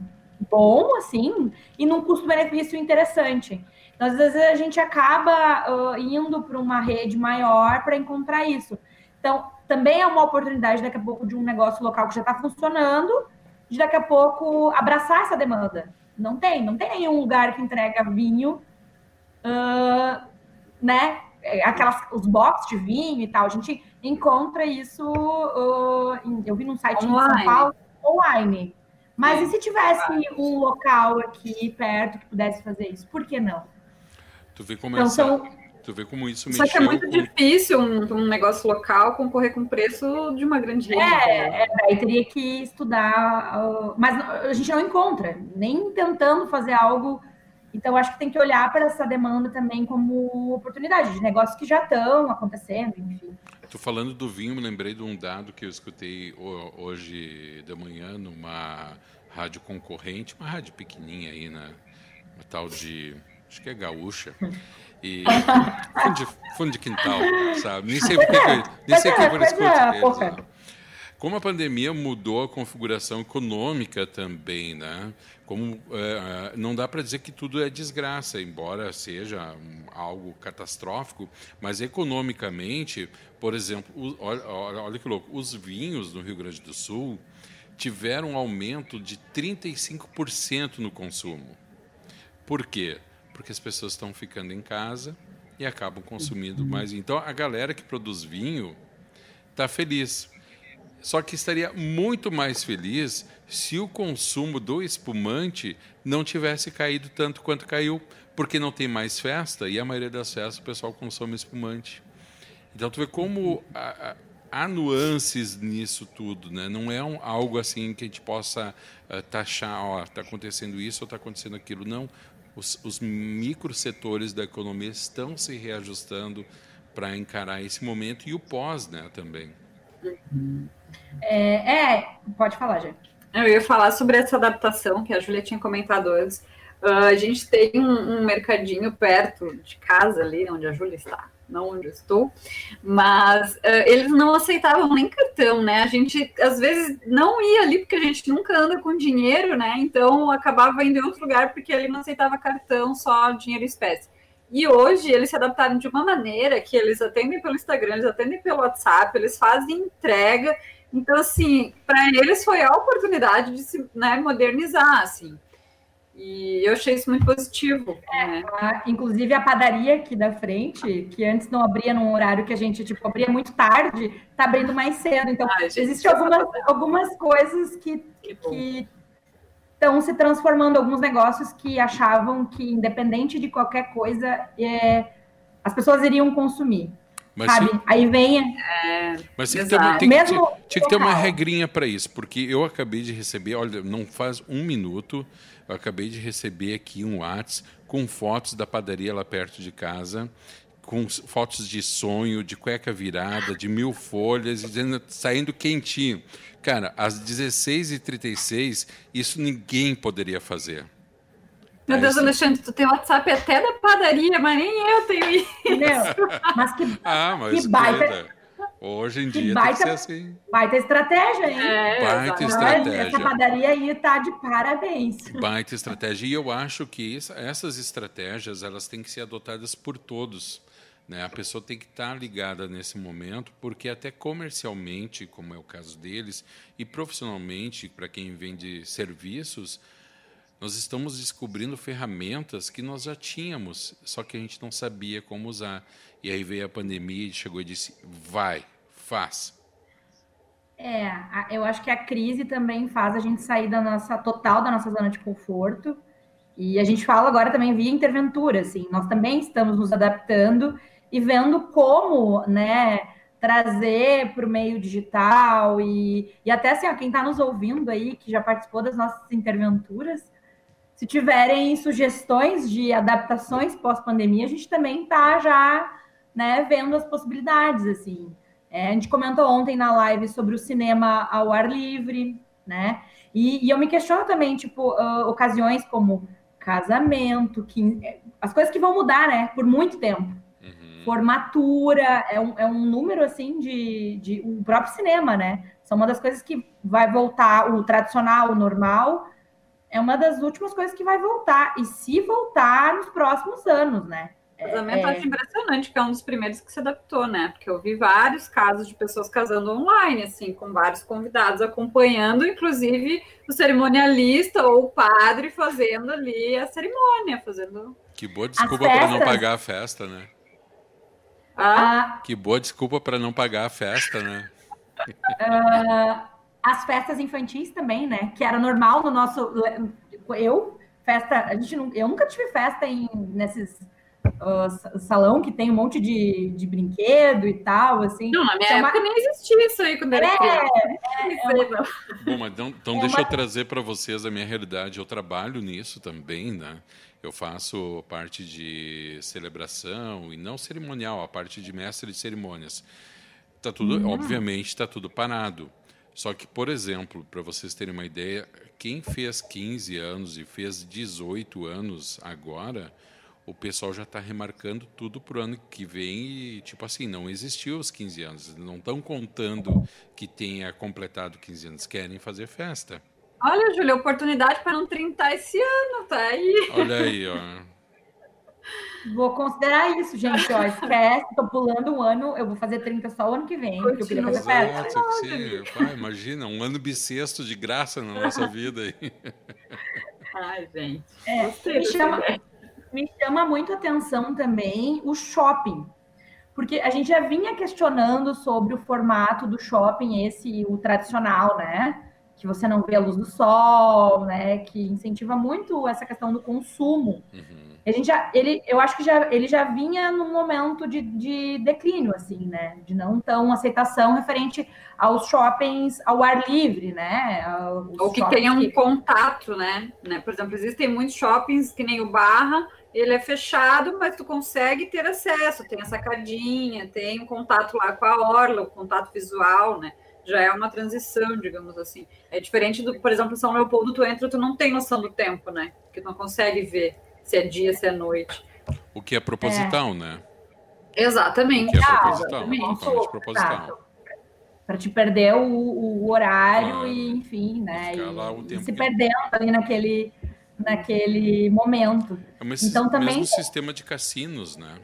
bom, assim, e num custo-benefício interessante. Então, às vezes, a gente acaba ah, indo para uma rede maior para encontrar isso. Então, também é uma oportunidade, daqui a pouco, de um negócio local que já está funcionando, de daqui a pouco abraçar essa demanda. Não tem, não tem nenhum lugar que entrega vinho, ah, né? Aquelas, os boxes de vinho e tal. A gente encontra isso, ah, em- eu vi num site em São Online. Paulo, online. Mas e se tivesse um local aqui perto que pudesse fazer isso? Por que não? Tu vê como Então, essa- são, tu vê como isso Só que é mexeu muito com- difícil um, um negócio local concorrer com o preço de uma grande rede. né? É, daí teria que estudar, ah, mas a gente não encontra, nem tentando fazer algo. Então, acho que tem que olhar para essa demanda também como oportunidade de negócios que já estão acontecendo, enfim. Tu falando do vinho, me lembrei de um dado que eu escutei ho- hoje de manhã numa rádio concorrente, uma rádio pequenininha aí, né? Uma tal de. Acho que é gaúcha. E. Fundo de, fundo de quintal, sabe? Nem sei por que, nem sei que eu coisa eles, pouca. né? Como a pandemia mudou a configuração econômica também, né? Como eh, não dá para dizer que tudo é desgraça, embora seja algo catastrófico, mas economicamente, por exemplo, o- olha, olha que louco, os vinhos no Rio Grande do Sul tiveram um aumento de 35% no consumo. Por quê? Porque as pessoas estão ficando em casa e acabam consumindo mais. Então, a galera que produz vinho está feliz. Só que estaria muito mais feliz se o consumo do espumante não tivesse caído tanto quanto caiu, porque não tem mais festa e a maioria das festas o pessoal consome espumante. Então tu vê como há, há- há nuances nisso tudo, né? Não é um- algo assim que a gente possa ah, taxar, ó, está acontecendo isso ou está acontecendo aquilo. Não, os, os microsetores da economia estão se reajustando para encarar esse momento e o pós, né, também. É, é, pode falar, já. Eu ia falar sobre essa adaptação que a Júlia tinha comentado antes. Ah, a gente tem um, um mercadinho perto de casa ali, onde a Júlia está, não onde eu estou, mas ah, eles não aceitavam nem cartão, né? A gente às vezes não ia ali porque a gente nunca anda com dinheiro, né? Então acabava indo em outro lugar porque ali não aceitava cartão, só dinheiro espécie. E hoje eles se adaptaram de uma maneira que eles atendem pelo Instagram, eles atendem pelo WhatsApp, eles fazem entrega. Então, assim, para eles foi a oportunidade de se né, modernizar, assim. E eu achei isso muito positivo. né? Ah, inclusive a padaria aqui da frente, que antes não abria num horário que a gente tipo abria muito tarde, tá abrindo mais cedo. Então, gente, existem algumas, algumas coisas que estão se transformando alguns negócios que achavam que, independente de qualquer coisa, é, as pessoas iriam consumir. Mas sabe? sim. Aí vem. Mas tinha que ter, tem tinha- tinha que ter uma regrinha para isso, porque eu acabei de receber, olha, não faz um minuto, eu acabei de receber aqui um Whats com fotos da padaria lá perto de casa, com fotos de sonho, de cueca virada, de mil folhas, dizendo, saindo quentinho. Cara, às 16h36, isso ninguém poderia fazer. Meu Deus. Alexandre, tu tem WhatsApp até da padaria, mas nem eu tenho isso. Mas que Ah, mas Que baita- hoje em dia tem que baita- ser assim. baita estratégia, hein? É, Baita estratégia. Essa padaria aí tá de parabéns. Baita estratégia. E eu acho que essas estratégias elas têm que ser adotadas por todos. Né? A pessoa tem que estar ligada nesse momento, porque até comercialmente, como é o caso deles, e profissionalmente, para quem vende serviços, nós estamos descobrindo ferramentas que nós já tínhamos, só que a gente não sabia como usar. E aí veio a pandemia e chegou e disse: vai, faz. É, eu acho que a crise também faz a gente sair da nossa total da nossa zona de conforto. E a gente fala agora também via interventura, assim, nós também estamos nos adaptando e vendo como, né, trazer para o meio digital e, e até assim, ó, quem está nos ouvindo aí, que já participou das nossas interventuras, se tiverem sugestões de adaptações pós-pandemia, a gente também está já, né, vendo as possibilidades, assim. É, a gente comentou ontem na live sobre o cinema ao ar livre, né? E, e eu me questiono também, tipo, ah, ocasiões como casamento, que, as coisas que vão mudar, né? Por muito tempo. Uhum. Formatura, é um, é um número, assim, de, de... O próprio cinema, né? São uma das coisas que vai voltar, o tradicional, o normal, é uma das últimas coisas que vai voltar. E se voltar nos próximos anos, né? Casamento É. acho impressionante, que é um dos primeiros que se adaptou, né? Porque eu vi vários casos de pessoas casando online, assim, com vários convidados acompanhando, inclusive o cerimonialista ou o padre fazendo ali a cerimônia, fazendo. Que boa desculpa para não festas- pagar a festa, né? Ah, Ah, Que boa desculpa para não pagar a festa, né? as festas infantis também, né? Que era normal no nosso. Eu, festa. A gente não, eu nunca tive festa em, nesses sa- salão que tem um monte de, de brinquedo e tal, assim. não, na minha é uma- época nem existia isso aí quando era É, criança. Bom, mas então, então É deixa uma- eu trazer para vocês a minha realidade. Eu trabalho nisso também, né? Eu faço parte de celebração e não cerimonial, a parte de mestre de cerimônias. Tá tudo, obviamente, está tudo parado. Só que, por exemplo, para vocês terem uma ideia, quem fez 15 anos e fez 18 anos agora, o pessoal já está remarcando tudo para o ano que vem e, tipo assim, não existiu os 15 anos. Não estão contando que tenha completado 15 anos. Querem fazer festa. Olha, Júlia, oportunidade para não trintar esse ano, tá aí. Olha aí, ó. [laughs] Vou considerar isso, gente. Ó, esquece, tô pulando um ano, eu vou fazer 30 só o ano que vem, porque eu queria fazer festa. Exato, sim. Pá, imagina, um ano bissexto de graça na nossa vida aí. [laughs] Ai, gente. É, me chama. Me chama muito atenção também o shopping. Porque a gente já vinha questionando sobre o formato do shopping, esse, o tradicional, né? Que você não vê a luz do sol, né? Que incentiva muito essa questão do consumo. Uhum. A gente já, ele, eu acho que já, ele já vinha num momento de, de declínio, assim, né? De não tão aceitação referente aos shoppings ao ar livre, né? Os Ou que shoppings tenha um contato, né? né? Por exemplo, existem muitos shoppings que nem o Barra, ele é fechado, mas tu consegue ter acesso, tem a sacadinha, tem um contato lá com a orla, o contato visual, né? Já é uma transição, digamos assim. É diferente do, por exemplo, São Leopoldo, tu entra, tu não tem noção do tempo, né? Porque tu não consegue ver se é dia, se é noite. O que é proposital, né? Exatamente. Que é Ah, proposital, exatamente. totalmente proposital. Exato. Para te perder o, o horário Claro. e, enfim, né? E, o e tempo se que- perdendo ali naquele, naquele momento. É o mes- Então, também- mesmo sistema de cassinos, né?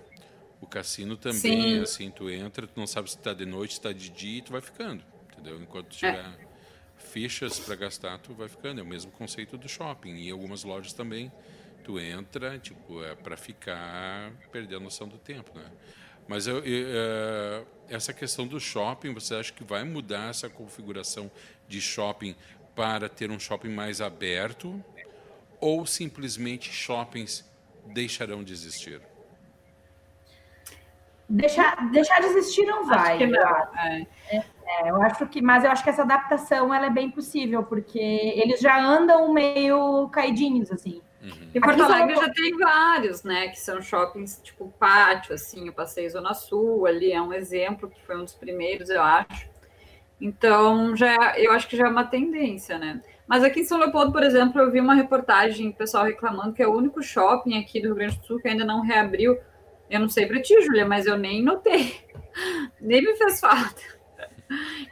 O cassino também, Sim. assim, tu entra, tu não sabe se está de noite, se está de dia e tu vai ficando, entendeu? Enquanto É. tiver fichas para gastar, tu vai ficando. É o mesmo conceito do shopping. E algumas lojas também, tu entra, tipo, é para ficar, perder a noção do tempo, né? Mas eu, eu, eh, essa questão do shopping, você acha que vai mudar essa configuração de shopping para ter um shopping mais aberto ou simplesmente shoppings deixarão de existir? Deixar, deixar de existir não vai. Acho que eu não. acho. É. É, eu acho que, mas eu acho que essa adaptação ela é bem possível, porque eles já andam meio caidinhos, assim. Em Porto Aqui só- Alegre já tem vários, né? Que são shoppings tipo pátio, assim, eu passei Zona Sul, ali é um exemplo, que foi um dos primeiros, eu acho. Então, já, eu acho que já é uma tendência, né? Mas aqui em São Leopoldo, por exemplo, eu vi uma reportagem, pessoal reclamando que é o único shopping aqui do Rio Grande do Sul que ainda não reabriu. Eu não sei para ti, Júlia, mas eu nem notei. [laughs] nem me fez falta.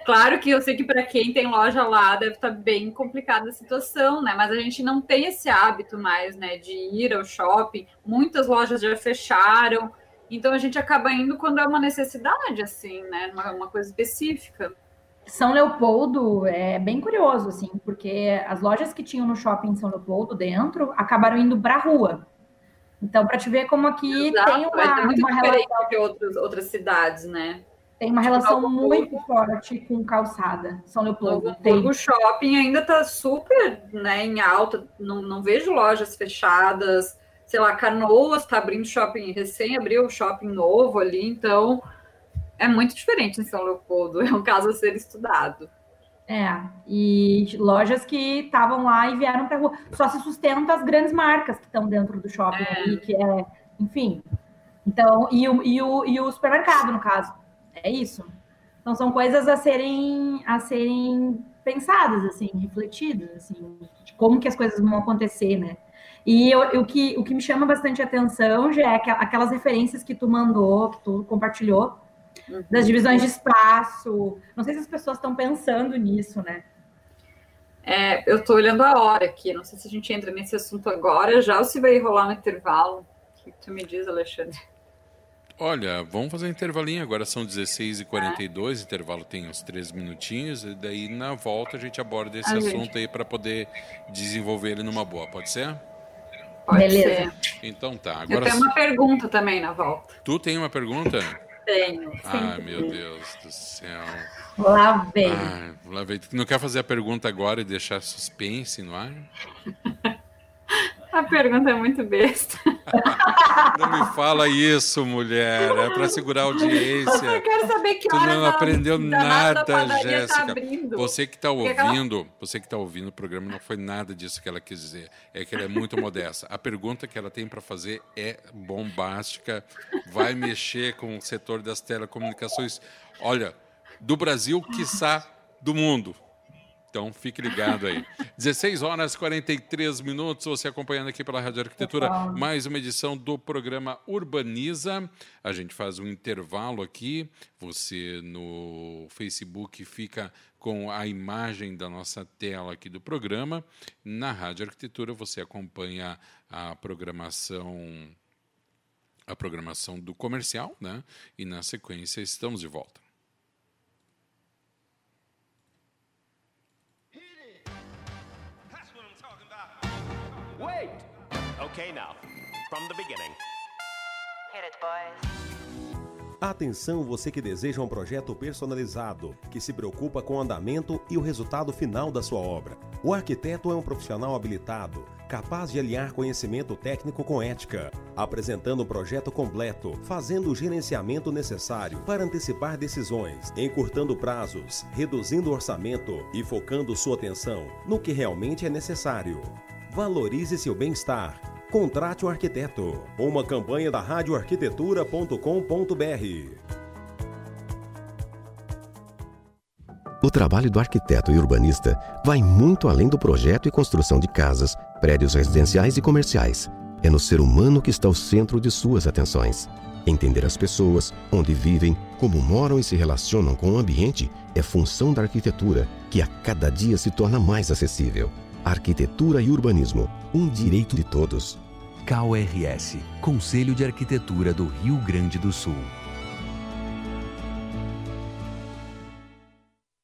Claro que eu sei que para quem tem loja lá deve estar bem complicada a situação, né? Mas a gente não tem esse hábito mais, né, de ir ao shopping. Muitas lojas já fecharam, então a gente acaba indo quando é uma necessidade, assim, né? Uma, uma coisa específica. São Leopoldo é bem curioso, assim, porque as lojas que tinham no shopping São Leopoldo dentro acabaram indo para a rua. Então, para te ver como aqui Exato, tem uma, é muito uma relação, de outros, outras cidades, né? tem uma relação Novo muito forte com calçada. São Leopoldo tem. Hamburgo Shopping ainda está super né, em alta, não, não vejo lojas fechadas. Sei lá, Canoas está abrindo shopping, recém abriu o shopping novo ali, então é muito diferente em São Leopoldo, [laughs] é um caso a ser estudado. É, e lojas que estavam lá e vieram para rua. Só se sustenta as grandes marcas que estão dentro do shopping ali, que é, enfim. Então, e o, e, o, e o supermercado, no caso. É isso. Então são coisas a serem a serem pensadas, assim, refletidas, assim, de como que as coisas vão acontecer, né? E o, que, o que me chama bastante atenção já é aquelas referências que tu mandou, que tu compartilhou, das divisões de espaço. Não sei se as pessoas estão pensando nisso, né? É, eu estou olhando a hora aqui, não sei se a gente entra nesse assunto agora já ou se vai rolar um intervalo. O que tu me diz, Alexandre? Olha, vamos fazer um intervalinho. Agora são 16h42, intervalo tem uns 3 minutinhos. E daí, na volta, a gente aborda esse A assunto gente- aí para poder desenvolver ele numa boa. Pode ser? Pode Beleza. ser. Então tá. Eu Agora, tenho uma pergunta também na volta. tu tem uma pergunta? Tenho. Ah, sempre. meu Deus do céu. Lá vem. Lá vem. Tu não quer fazer a pergunta agora e deixar suspense no ar? [laughs] A pergunta é muito besta. [laughs] Não me fala isso, mulher. É para segurar a Eu audiência. quero saber que Tu horas não aprendeu nada, tá Jéssica. abrindo. Você que está ouvindo, você que está ouvindo o programa, não foi nada disso que ela quis dizer. É que ela é muito modesta. A pergunta que ela tem para fazer é bombástica, vai mexer com o setor das telecomunicações. Olha, do Brasil, quiçá do mundo. Então fique ligado aí. 16 horas e 43 minutos, você acompanhando aqui pela Rádio Arquitetura, mais uma edição do programa Urbaniza. A gente faz um intervalo aqui. Você no Facebook fica com a imagem da nossa tela aqui do programa. Na Rádio Arquitetura você acompanha a programação a programação do comercial, né? E na sequência estamos de volta. That's what I'm talking about. Wait! Okay, now, from the beginning. Hit it, boys. Atenção você que deseja um projeto personalizado, que se preocupa com o andamento e o resultado final da sua obra. O arquiteto é um profissional habilitado, capaz de alinhar conhecimento técnico com ética, apresentando o projeto completo, fazendo o gerenciamento necessário para antecipar decisões, encurtando prazos, reduzindo orçamento e focando sua atenção no que realmente é necessário. Valorize seu bem-estar. Contrate um arquiteto. Uma campanha da radioarquitetura.com.br. O trabalho do arquiteto e urbanista vai muito além do projeto e construção de casas, prédios residenciais e comerciais. É no ser humano que está o centro de suas atenções. Entender as pessoas, onde vivem, como moram e se relacionam com o ambiente é função da arquitetura, que a cada dia se torna mais acessível. Arquitetura e urbanismo, um direito de todos. KRS Conselho de Arquitetura do Rio Grande do Sul.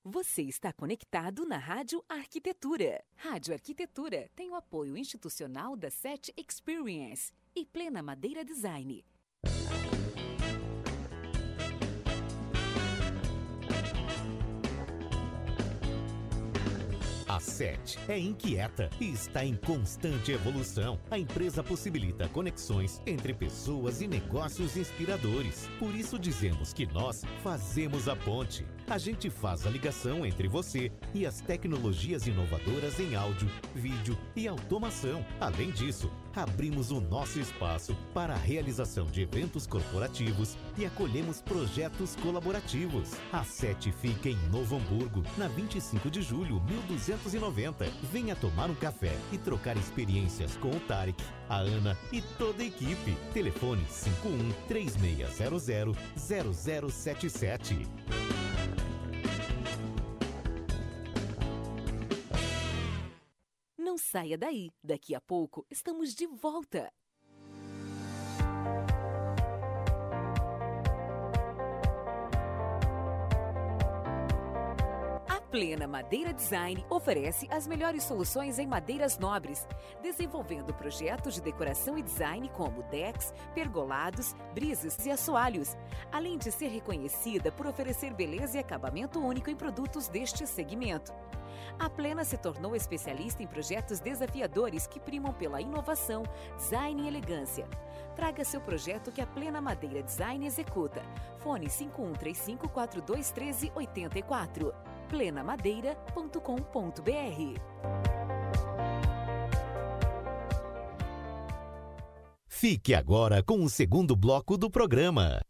Você está conectado na Rádio Arquitetura. Rádio Arquitetura tem o apoio institucional da SET Experience e Plena Madeira Design. A SET é inquieta e está em constante evolução. A empresa possibilita conexões entre pessoas e negócios inspiradores. Por isso dizemos que nós fazemos a ponte. A gente faz a ligação entre você e as tecnologias inovadoras em áudio, vídeo e automação. Além disso, abrimos o nosso espaço para a realização de eventos corporativos e acolhemos projetos colaborativos. A SET fica em Novo Hamburgo, na 25 de julho, 1290. Venha tomar um café e trocar experiências com o Tarek, a Ana e toda a equipe. Telefone 51 3600 0077. Não saia daí. Daqui a pouco estamos de volta. A Plena Madeira Design oferece as melhores soluções em madeiras nobres, desenvolvendo projetos de decoração e design como decks, pergolados, brises e assoalhos, além de ser reconhecida por oferecer beleza e acabamento único em produtos deste segmento. A Plena se tornou especialista em projetos desafiadores que primam pela inovação, design e elegância. Traga seu projeto que a Plena Madeira Design executa. Fone 5135 4213 84. plenamadeira.com.br Fique agora com o segundo bloco do programa.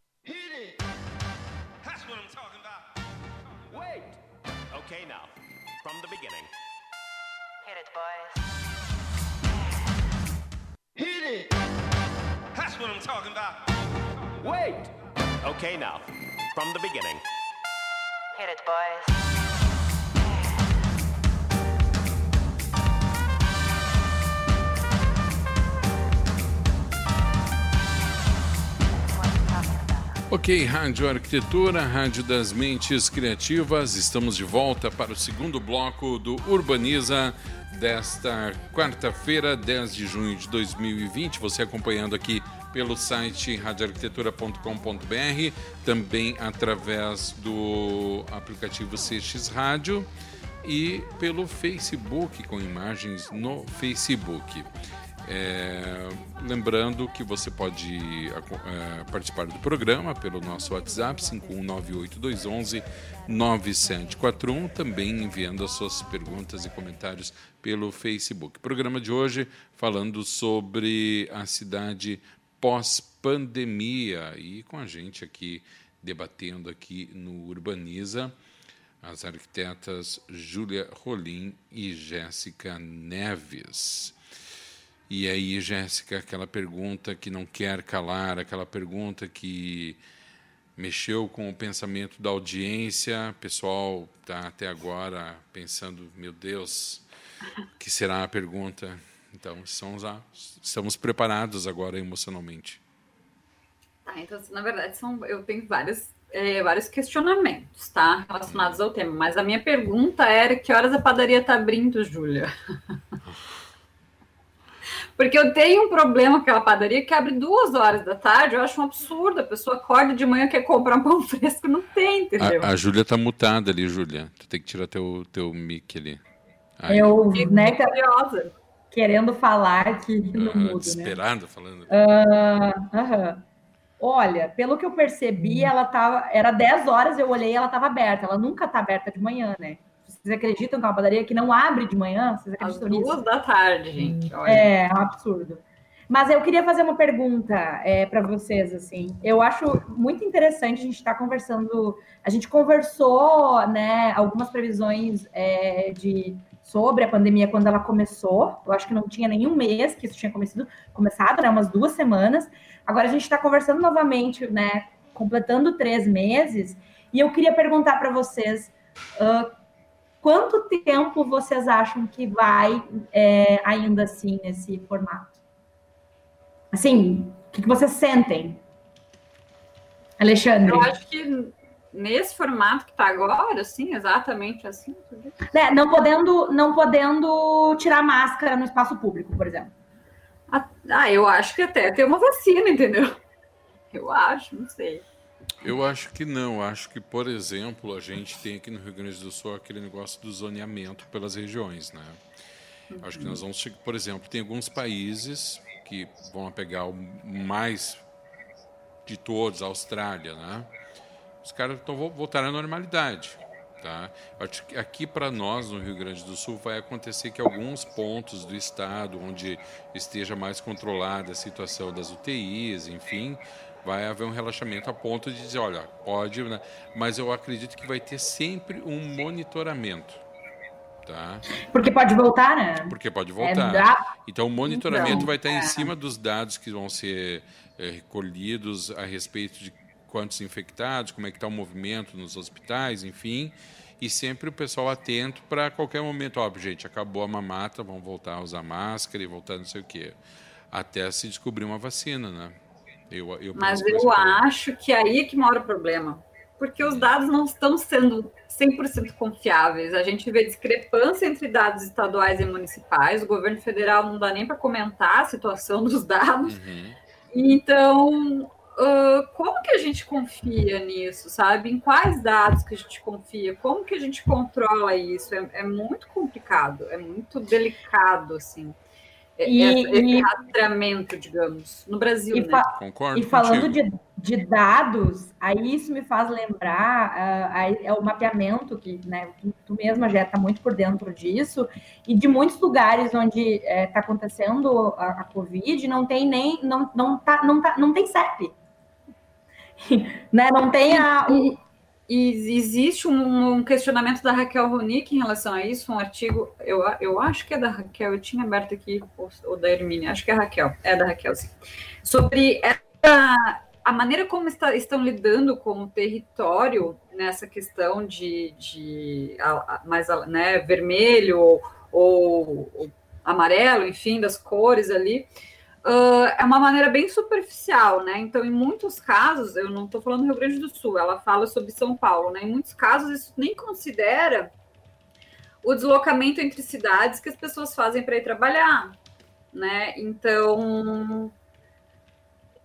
Okay, now, from the beginning. Hit it, boys. Ok, Rádio Arquitetura, Rádio das Mentes Criativas, estamos de volta para o segundo bloco do Urbaniza desta quarta-feira, 10 de junho de 2020. Você acompanhando aqui pelo site radioarquitetura.com.br, também através do aplicativo CX Rádio e pelo Facebook, com imagens no Facebook. É, lembrando que você pode é, participar do programa pelo nosso WhatsApp 51982119741, também enviando as suas perguntas e comentários pelo Facebook. Programa de hoje falando sobre a cidade pós-pandemia e com a gente aqui debatendo aqui no Urbaniza as arquitetas Júlia Rolim e Jéssica Neves. E aí, Jéssica, aquela pergunta que não quer calar, aquela pergunta que mexeu com o pensamento da audiência, o pessoal está até agora pensando, meu Deus, que será a pergunta? Então, estamos, lá, estamos preparados agora emocionalmente. Tá, então, na verdade, são, eu tenho vários, é, vários questionamentos, tá? Relacionados ao tema. Mas a minha pergunta era que horas a padaria está abrindo, Júlia? [laughs] Porque eu tenho um problema com aquela padaria que abre duas horas da tarde, eu acho um absurdo. A pessoa acorda de manhã quer comprar um pão [laughs] fresco, não tem, entendeu? A, a Júlia tá mutada ali, Júlia. Tu tem que tirar teu, teu mic ali. Aí. Eu, né, curiosa. Querendo falar que não ah, mudo, desesperado né? falando. Uh, uh -huh. Olha, pelo que eu percebi, ela tava. Era 10 horas, eu olhei ela estava aberta. Ela nunca tá aberta de manhã, né? Vocês acreditam que é uma padaria que não abre de manhã? Vocês acreditam Às nisso? duas da tarde, gente. Olha. É, é um absurdo. Mas eu queria fazer uma pergunta é, para vocês, assim. Eu acho muito interessante a gente estar tá conversando. A gente conversou, né, algumas previsões é, de sobre a pandemia quando ela começou. Eu acho que não tinha nenhum mês que isso tinha começado, começado, né? Umas duas semanas. Agora a gente está conversando novamente, né? Completando três meses. E eu queria perguntar para vocês. Uh, quanto tempo vocês acham que vai é, ainda assim nesse formato? Assim, o que, que vocês sentem? Alexandre? Eu acho que nesse formato que está agora, assim, exatamente assim. É, não podendo, não podendo tirar máscara no espaço público, por exemplo. Ah, eu acho que até tem uma vacina, entendeu? Eu acho, não sei. Eu acho que não. Acho que, por exemplo, a gente tem aqui no Rio Grande do Sul aquele negócio do zoneamento pelas regiões, né? Acho que nós vamos, chegar- por exemplo, tem alguns países que vão pegar o mais de todos, a Austrália, né? Os caras estão voltando à normalidade, tá? Acho que aqui para nós no Rio Grande do Sul vai acontecer que alguns pontos do estado onde esteja mais controlada a situação das UTIs, enfim, vai haver um relaxamento a ponto de dizer, olha, pode, né? mas eu acredito que vai ter sempre um monitoramento, tá? Porque pode voltar, né? Porque pode voltar. dá- Então, o monitoramento Então, vai estar é. em cima dos dados que vão ser eh, recolhidos a respeito de quantos infectados, como é que está o movimento nos hospitais, enfim. E sempre o pessoal atento para qualquer momento. Óbvio, gente, acabou a mamata, vamos voltar a usar máscara e voltar não sei o quê. Até se descobrir uma vacina, né? Eu, eu Mas eu acho que aí é que mora o problema. Porque os dados não estão sendo 100% confiáveis. A gente vê discrepância entre dados estaduais e municipais. O governo federal não dá nem para comentar a situação dos dados. Uhum. Então, ah, como que a gente confia nisso, sabe? Em quais dados que a gente confia? Como que a gente controla isso? É, é muito complicado, é muito delicado, assim. É- E- essa- esse e- rastreamento, digamos, no Brasil, E, né? fa- Concordo e falando de, de dados, aí isso me faz lembrar aí é o mapeamento que né, tu, mesma já está muito por dentro disso, e de muitos lugares onde está acontecendo a, a Covid, não tem nem, não, não, tá, não, tá, não tem CEP. [laughs] né? Não tem a. E existe um, um questionamento da Raquel Ronick em relação a isso, um artigo, eu, eu acho que é da Raquel, eu tinha aberto aqui, ou, ou da Hermínia, acho que é a Raquel, é da Raquel, sim. Sobre essa, a maneira como está- estão lidando com o território nessa questão de, de a- a- mais né, vermelho ou, ou- ou amarelo, enfim, das cores ali, ah, é uma maneira bem superficial, né? Então, em muitos casos, eu não estou falando do Rio Grande do Sul, ela fala sobre São Paulo, né? Em muitos casos, isso nem considera o deslocamento entre cidades que as pessoas fazem para ir trabalhar, né? Então,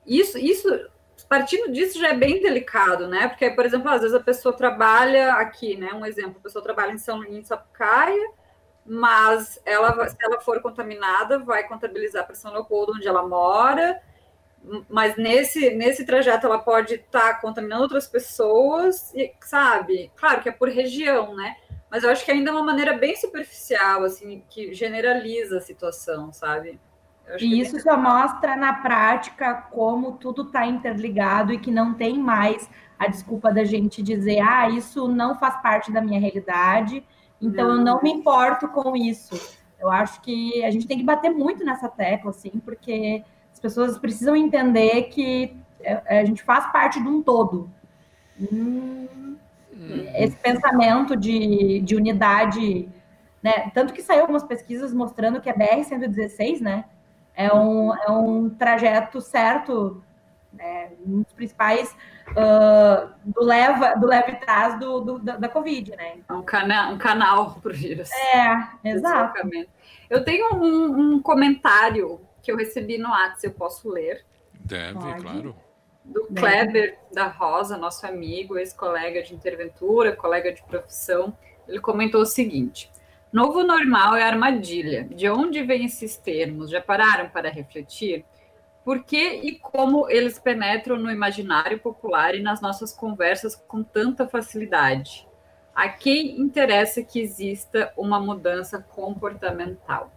isso, isso, partindo disso já é bem delicado, né? Porque, por exemplo, às vezes a pessoa trabalha aqui, né? Um exemplo, a pessoa trabalha em São em Sapucaia, mas ela, se ela for contaminada, vai contabilizar para São Leopoldo, onde ela mora, mas nesse, nesse trajeto ela pode estar contaminando outras pessoas, e, sabe? Claro que é por região, né? Mas eu acho que ainda é uma maneira bem superficial, assim, que generaliza a situação, sabe? Que E isso só mostra na prática como tudo está interligado e que não tem mais a desculpa da gente dizer, ah, isso não faz parte da minha realidade, então eu não me importo com isso. Eu acho que a gente tem que bater muito nessa tecla, assim, porque as pessoas precisam entender que é, a gente faz parte de um todo. Hum, esse pensamento de, de unidade, né? Tanto que saiu algumas pesquisas mostrando que a BR-116, né? É um, é um trajeto certo, né, um dos principais ah, do leva do leva e trás do, do- da, da Covid, né? É um, cana um canal para o vírus. É, exato. Eu tenho um, um comentário que eu recebi no WhatsApp, eu posso ler, Deve, Pode. claro. do Kleber da Rosa, nosso amigo, ex-colega de interventura, colega de profissão. Ele comentou o seguinte: Novo normal é armadilha. De onde vêm esses termos? Já pararam para refletir? Por que e como eles penetram no imaginário popular e nas nossas conversas com tanta facilidade? A quem interessa que exista uma mudança comportamental?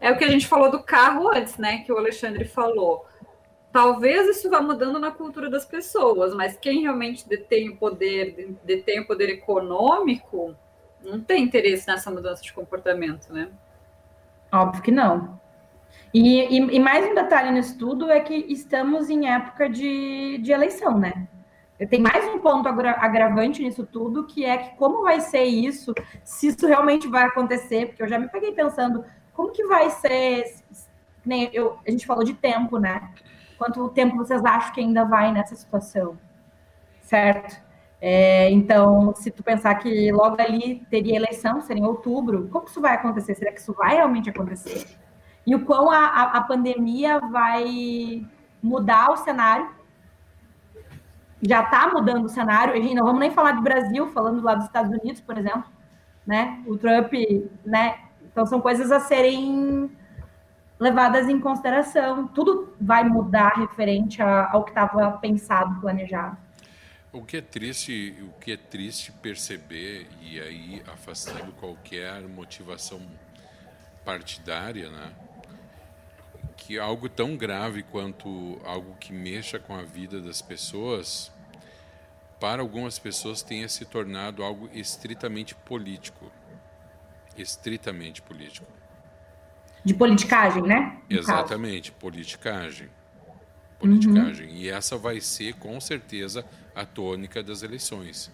É o que a gente falou do carro antes, né? Que o Alexandre falou. Talvez isso vá mudando na cultura das pessoas, mas quem realmente detém o poder, detém o poder econômico, não tem interesse nessa mudança de comportamento, né? Óbvio que não. E, e- e mais um detalhe nisso tudo é que estamos em época de, de eleição, né? Tem mais um ponto agra- agravante nisso tudo, que é que como vai ser isso, se isso realmente vai acontecer, porque eu já me peguei pensando, como que vai ser, nem eu, a gente falou de tempo, né? Quanto tempo vocês acham que ainda vai nessa situação? Certo? É, então, se tu pensar que logo ali teria eleição, seria em outubro, como isso vai acontecer? Será que isso vai realmente acontecer? E o quão a, a, a pandemia vai mudar o cenário já está mudando o cenário. E não vamos nem falar de Brasil, falando lá dos Estados Unidos, por exemplo, né? O Trump, né? Então são coisas a serem levadas em consideração. Tudo vai mudar referente ao que estava pensado, planejado. O que é triste, o que é triste perceber e aí afastando qualquer motivação partidária, né? Que algo tão grave quanto algo que mexa com a vida das pessoas, para algumas pessoas tenha se tornado algo estritamente político. Estritamente político. De politicagem, né? Exatamente, politicagem. Politicagem. Uhum. E essa vai ser, com certeza, a tônica das eleições.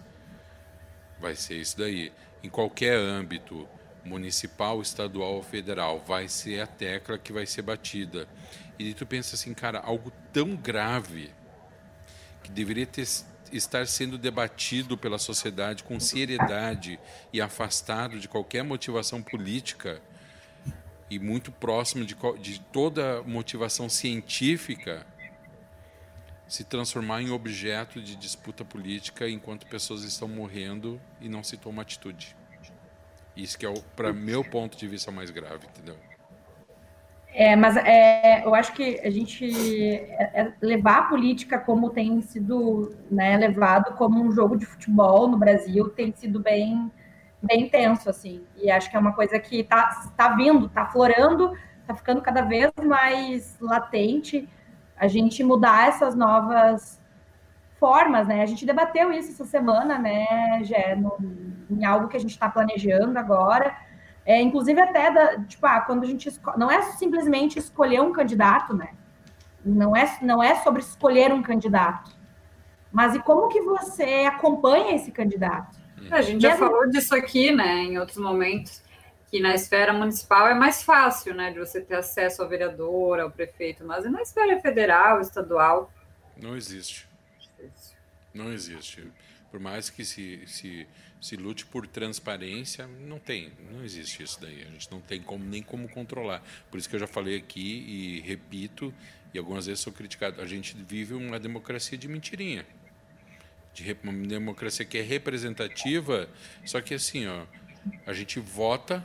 Vai ser isso daí. Em qualquer âmbito, municipal, estadual ou federal, vai ser a tecla que vai ser batida. E tu pensa assim, cara, algo tão grave que deveria ter, estar sendo debatido pela sociedade com seriedade e afastado de qualquer motivação política e muito próximo de, de toda motivação científica, se transformar em objeto de disputa política enquanto pessoas estão morrendo e não se toma atitude. Isso que é, para meu ponto de vista, mais grave, entendeu? É, mas é, eu acho que a gente é, é levar a política como tem sido né, levado como um jogo de futebol no Brasil tem sido bem, bem intenso, assim. E acho que é uma coisa que está tá vindo, está florando, está ficando cada vez mais latente. A gente mudar essas novas formas, né? A gente debateu isso essa semana, né, Gé, no, em algo que a gente está planejando agora. É, inclusive até da, tipo, ah, quando a gente não é simplesmente escolher um candidato, né? Não é, não é sobre escolher um candidato, mas e como que você acompanha esse candidato? A gente já falou disso aqui, né, em outros momentos, que na esfera municipal é mais fácil, né, de você ter acesso ao vereador, ao prefeito, mas na esfera federal, estadual, não existe. Não existe. Por mais que se, se, se lute por transparência, não tem, não existe isso daí. A gente não tem como, nem como controlar. Por isso que eu já falei aqui e repito, e algumas vezes sou criticado, a gente vive uma democracia de mentirinha. De uma democracia que é representativa, só que assim, ó, a gente vota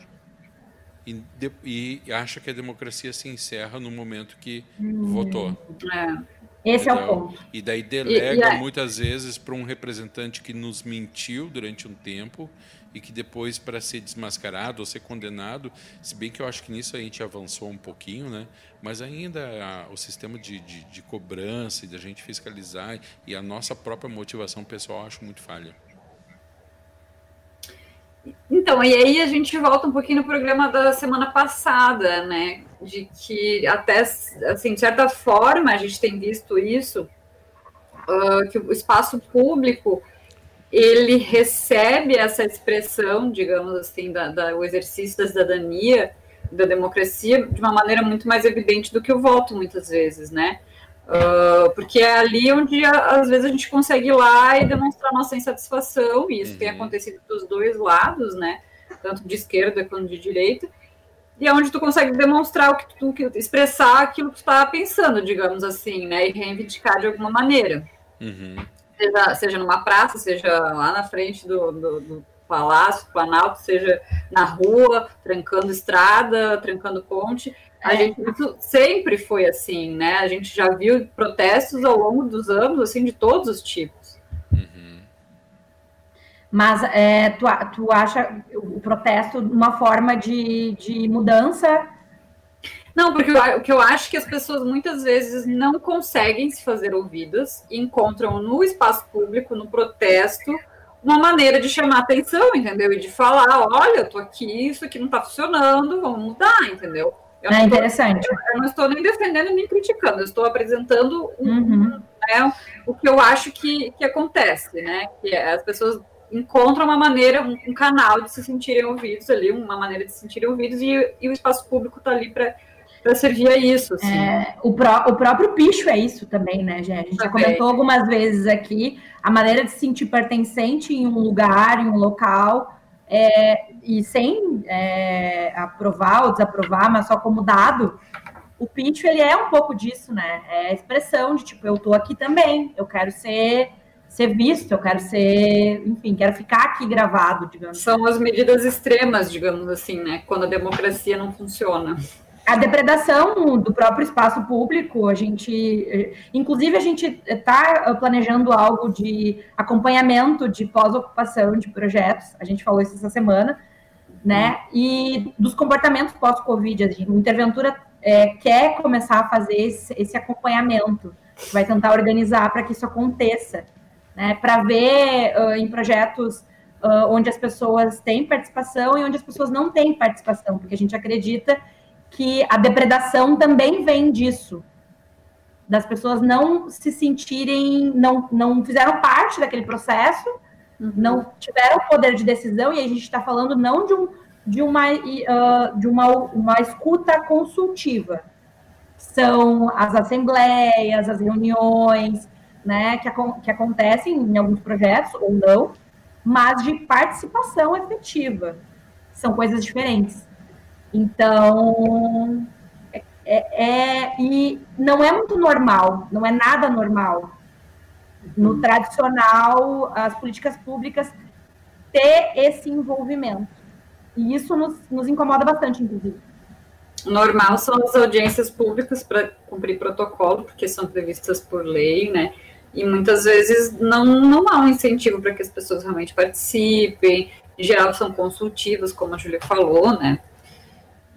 e, e acha que a democracia se encerra no momento que hum, votou. É. Esse é o ponto. E daí delega e, e muitas vezes para um representante que nos mentiu durante um tempo e que depois, para ser desmascarado ou ser condenado, se bem que eu acho que nisso a gente avançou um pouquinho, né? mas ainda a, o sistema de, de, de cobrança e da gente fiscalizar e a nossa própria motivação pessoal, acho muito falha. Então, e aí a gente volta um pouquinho no programa da semana passada, né? De que até, assim, de certa forma, a gente tem visto isso, uh, que o espaço público, ele recebe essa expressão, digamos assim, da, da, o exercício da cidadania, da democracia, de uma maneira muito mais evidente do que o voto, muitas vezes, né? Uh, porque é ali onde às vezes a gente consegue ir lá e demonstrar nossa insatisfação, e isso uhum. tem acontecido dos dois lados, né? Tanto de esquerda quanto de direita, e é onde tu consegue demonstrar o que tu, que, expressar aquilo que tu está pensando, digamos assim, né? E reivindicar de alguma maneira. Uhum. Seja, seja numa praça, seja lá na frente do, do, do palácio, do planalto, seja na rua, trancando estrada, trancando ponte a gente isso sempre foi assim, né? A gente já viu protestos ao longo dos anos, assim, de todos os tipos. Mas é, tu, tu acha o protesto uma forma de, de mudança? Não, porque o que eu acho que as pessoas muitas vezes não conseguem se fazer ouvidas e encontram no espaço público, no protesto, uma maneira de chamar atenção, entendeu? E de falar, olha, eu tô aqui, isso aqui não tá funcionando, vamos mudar, entendeu? Eu é interessante. eu, eu, não estou nem defendendo nem criticando, eu estou apresentando um, uhum. né, o que eu acho que, que acontece, né? Que é, as pessoas encontram uma maneira, um, canal de se sentirem ouvidos ali, uma maneira de se sentirem ouvidos, e, e o espaço público está ali para para servir a isso. Assim. É, o, pró o próprio picho é isso também, né, gente? A gente já comentou algumas vezes aqui a maneira de se sentir pertencente em um lugar, em um local, é, e sem é, aprovar ou desaprovar, mas só como dado, o pitch ele é um pouco disso, né? É a expressão de tipo, eu tô aqui também, eu quero ser ser visto, eu quero ser, enfim, quero ficar aqui gravado, digamos. São as medidas extremas, digamos assim, né? Quando a democracia não funciona. A depredação do próprio espaço público, a gente, inclusive a gente está planejando algo de acompanhamento de pós-ocupação de projetos, a gente falou isso essa semana, né? E dos comportamentos pós-Covid, a Interventura é, quer começar a fazer esse, esse acompanhamento, vai tentar organizar para que isso aconteça né, para ver uh, em projetos uh, onde as pessoas têm participação e onde as pessoas não têm participação, porque a gente acredita que a depredação também vem disso, das pessoas não se sentirem, não, não fizeram parte daquele processo, uhum. não tiveram poder de decisão, e a gente está falando não de, um, de, uma, uh, de uma, uma escuta consultiva, são as assembleias, as reuniões, né, que, que acontecem em alguns projetos ou não, mas de participação efetiva. São coisas diferentes. Então, é, é, é, e não é muito normal, não é nada normal. No tradicional, as políticas públicas ter esse envolvimento. E isso nos, nos incomoda bastante, inclusive. Normal são as audiências públicas para cumprir protocolo, porque são previstas por lei, né? E muitas vezes não, não há um incentivo para que as pessoas realmente participem. Em geral, são consultivas, como a Júlia falou, né?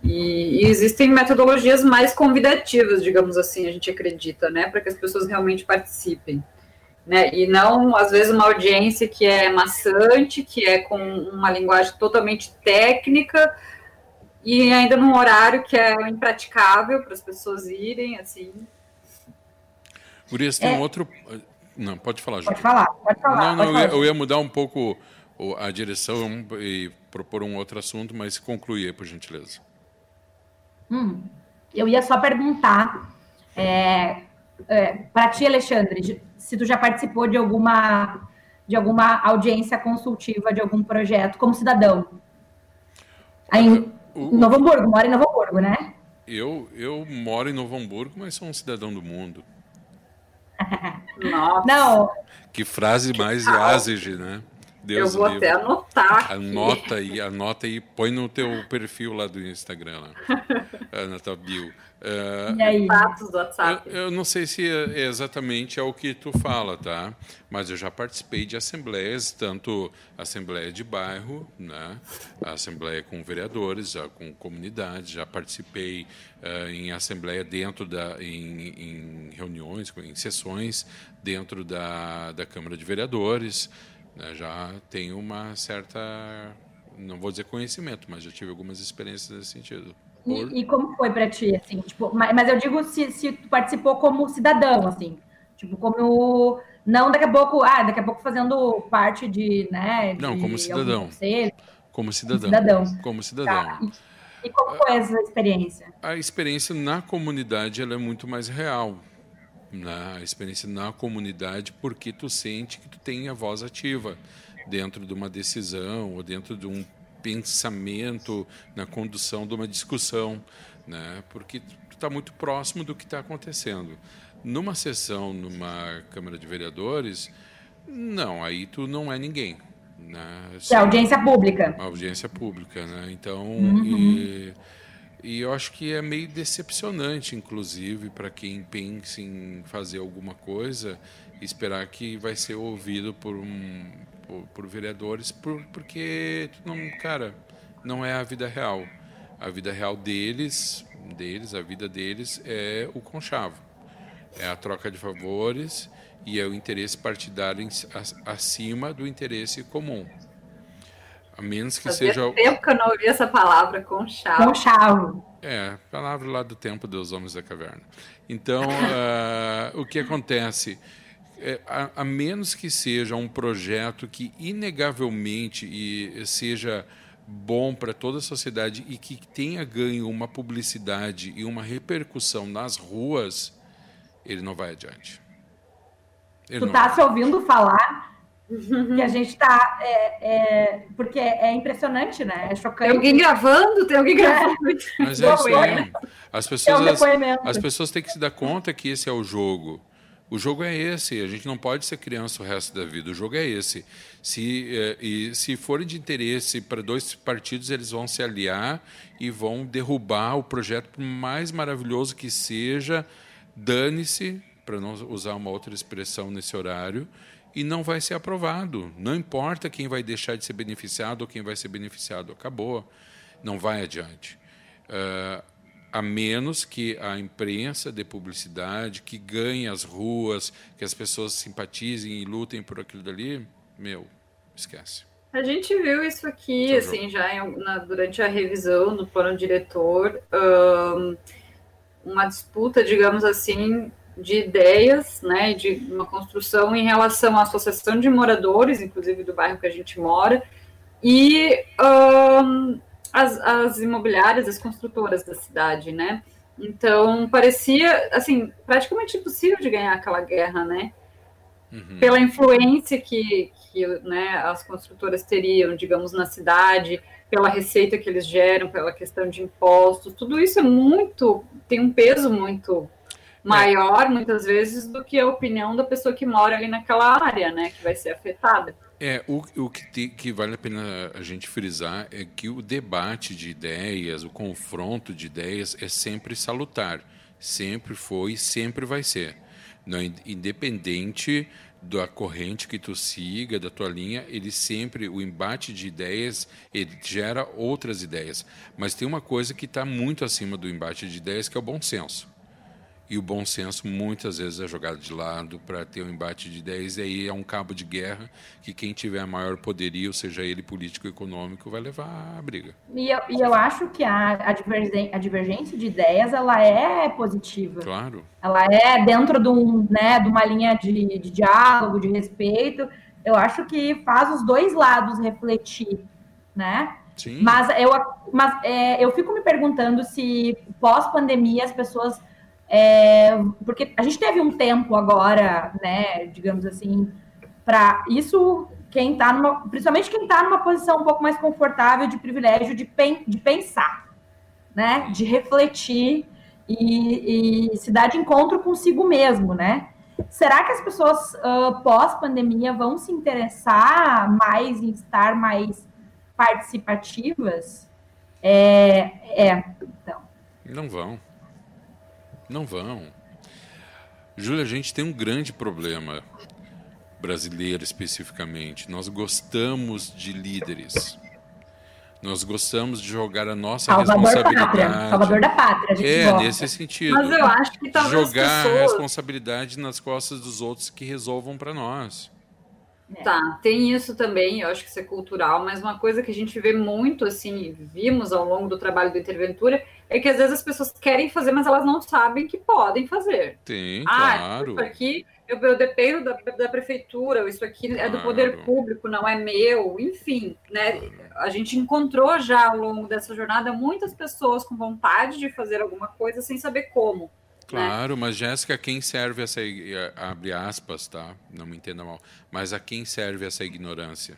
E, e, existem metodologias mais convidativas, digamos assim, a gente acredita, né? Para que as pessoas realmente participem. Né? E não, às vezes, uma audiência que é maçante, que é com uma linguagem totalmente técnica, e ainda num horário que é impraticável para as pessoas irem, assim. Urias, tem é... um outro. Não, pode falar, Pode falar, pode falar. Não, não, eu, ia, eu ia mudar um pouco a direção e propor um outro assunto, mas conclui aí, por gentileza. Hum, eu ia só perguntar é, é, para ti, Alexandre, se tu já participou de alguma de alguma audiência consultiva de algum projeto como cidadão. Aí, em Novo Hamburgo, mora em Novo Hamburgo, né? Eu, eu moro em Novo Hamburgo, mas sou um cidadão do mundo. Nossa. Não. Que frase mais Yazid, né? Deus eu vou livre. até anotar. Anota aí, anota aí, põe no teu perfil lá do Instagram, lá, [laughs] na tua bio. Uh, e aí? Do WhatsApp. Eu, eu, não sei se é exatamente é o que tu fala, tá? Mas eu já participei de assembleias, tanto assembleia de bairro, né? assembleia com vereadores, já com comunidades, já participei uh, em assembleia dentro da, em, em, reuniões, em sessões dentro da, da Câmara de Vereadores. Né? Já tenho uma certa, não vou dizer conhecimento, mas já tive algumas experiências nesse sentido. Por... E, e, como foi para ti, assim, tipo, mas, mas eu digo se, se tu participou como cidadão, assim, tipo, como não daqui a pouco, ah, daqui a pouco fazendo parte de, né? De não, como cidadão. Como cidadão. cidadão. Como cidadão. Tá. E, e, como foi essa experiência? A experiência na comunidade ela é muito mais real. Né? A experiência na comunidade, porque tu sente que tu tem a voz ativa dentro de uma decisão ou dentro de um pensamento, na condução de uma discussão, né? porque tu está muito próximo do que está acontecendo. Numa sessão, numa Câmara de Vereadores, não, aí tu não é ninguém. Né? É audiência pública. Audiência pública, né? Então, uhum. e, e eu acho que é meio decepcionante, inclusive, para quem pensa em fazer alguma coisa, esperar que vai ser ouvido por um, por, por vereadores, por, porque não, cara, não é a vida real. A vida real deles, deles, a vida deles é o conchavo. É a troca de favores e é o interesse partidário acima do interesse comum. A menos que Fazia seja. tempo que eu não ouvi essa palavra, conchavo. Conchavo. É, palavra lá do tempo dos homens da caverna. Então, uh, [laughs] o que acontece? É, a, a, menos que seja um projeto que inegavelmente e seja bom para toda a sociedade e que tenha ganho uma publicidade e uma repercussão nas ruas, ele não vai adiante. Ele tu está se ouvindo falar que a gente está. É, é, porque é impressionante, né? É chocante. Tem alguém gravando? Tem alguém gravando. Mas é isso aí. As pessoas, as, as pessoas têm que se dar conta que esse é o jogo O jogo é esse, a gente não pode ser criança o resto da vida. O jogo é esse. Se, eh, e se forem de interesse para dois partidos, eles vão se aliar e vão derrubar o projeto, por mais maravilhoso que seja, dane-se, para não usar uma outra expressão nesse horário, e não vai ser aprovado. Não importa quem vai deixar de ser beneficiado ou quem vai ser beneficiado, acabou. Não vai adiante. Uh, a menos que a imprensa dê publicidade, que ganhe as ruas, que as pessoas simpatizem e lutem por aquilo dali, meu, esquece. A gente viu isso aqui, assim, já em, na, durante a revisão do plano diretor, um, uma disputa, digamos assim, de ideias, né, de uma construção em relação à associação de moradores, inclusive do bairro que a gente mora, e um, as, as imobiliárias, as construtoras da cidade, né? Então, parecia, assim, praticamente impossível de ganhar aquela guerra, né? Uhum. Pela influência que, que né, as construtoras teriam, digamos, na cidade, pela receita que eles geram, pela questão de impostos, tudo isso é muito, tem um peso muito maior, é. muitas vezes, do que a opinião da pessoa que mora ali naquela área, né, que vai ser afetada. É, o, o que, te, que vale a pena a gente frisar é que o debate de ideias, o confronto de ideias é sempre salutar. Sempre foi e sempre vai ser. Não, independente da corrente que tu siga, da tua linha, ele sempre, o embate de ideias, ele gera outras ideias. Mas tem uma coisa que está muito acima do embate de ideias, que é o bom senso e o bom senso muitas vezes é jogado de lado para ter um embate de ideias, e aí é um cabo de guerra que quem tiver maior poderio, seja ele político ou econômico, vai levar a briga. E eu, e eu acho que a, a, divergência de ideias ela é positiva. Claro. Ela é dentro de, um, né, de uma linha de, de diálogo, de respeito. Eu acho que faz os dois lados refletir, né? Sim. Mas eu, mas, é, eu fico me perguntando se pós-pandemia as pessoas é, porque a gente teve um tempo agora, né, digamos assim, para isso quem está numa, principalmente quem está numa posição um pouco mais confortável de privilégio de, pen, de pensar, né, de refletir e, e, se dar de encontro consigo mesmo, né? Será que as pessoas uh, pós-pandemia vão se interessar mais em estar mais participativas? É, é então. Não vão. Não vão. Júlia, a gente tem um grande problema brasileiro especificamente. Nós gostamos de líderes. Nós gostamos de jogar a nossa Salvador responsabilidade. Pátria. Salvador da pátria. é, gosta. nesse sentido. Mas eu acho que talvez jogar pessoas... a responsabilidade nas costas dos outros que resolvam para nós. É. Tá, tem isso também, eu acho que isso é cultural, mas uma coisa que a gente vê muito, assim, vimos ao longo do trabalho do Interventura, é que às vezes as pessoas querem fazer, mas elas não sabem que podem fazer. Tem, ah, claro. Isso aqui eu, eu dependo da, da, prefeitura, isso aqui claro. é do poder público, não é meu, enfim, né? A gente encontrou já ao longo dessa jornada muitas pessoas com vontade de fazer alguma coisa sem saber como. Claro, né? mas Jéssica, quem serve essa abre aspas, tá? Não me entenda mal. Mas a quem serve essa ignorância?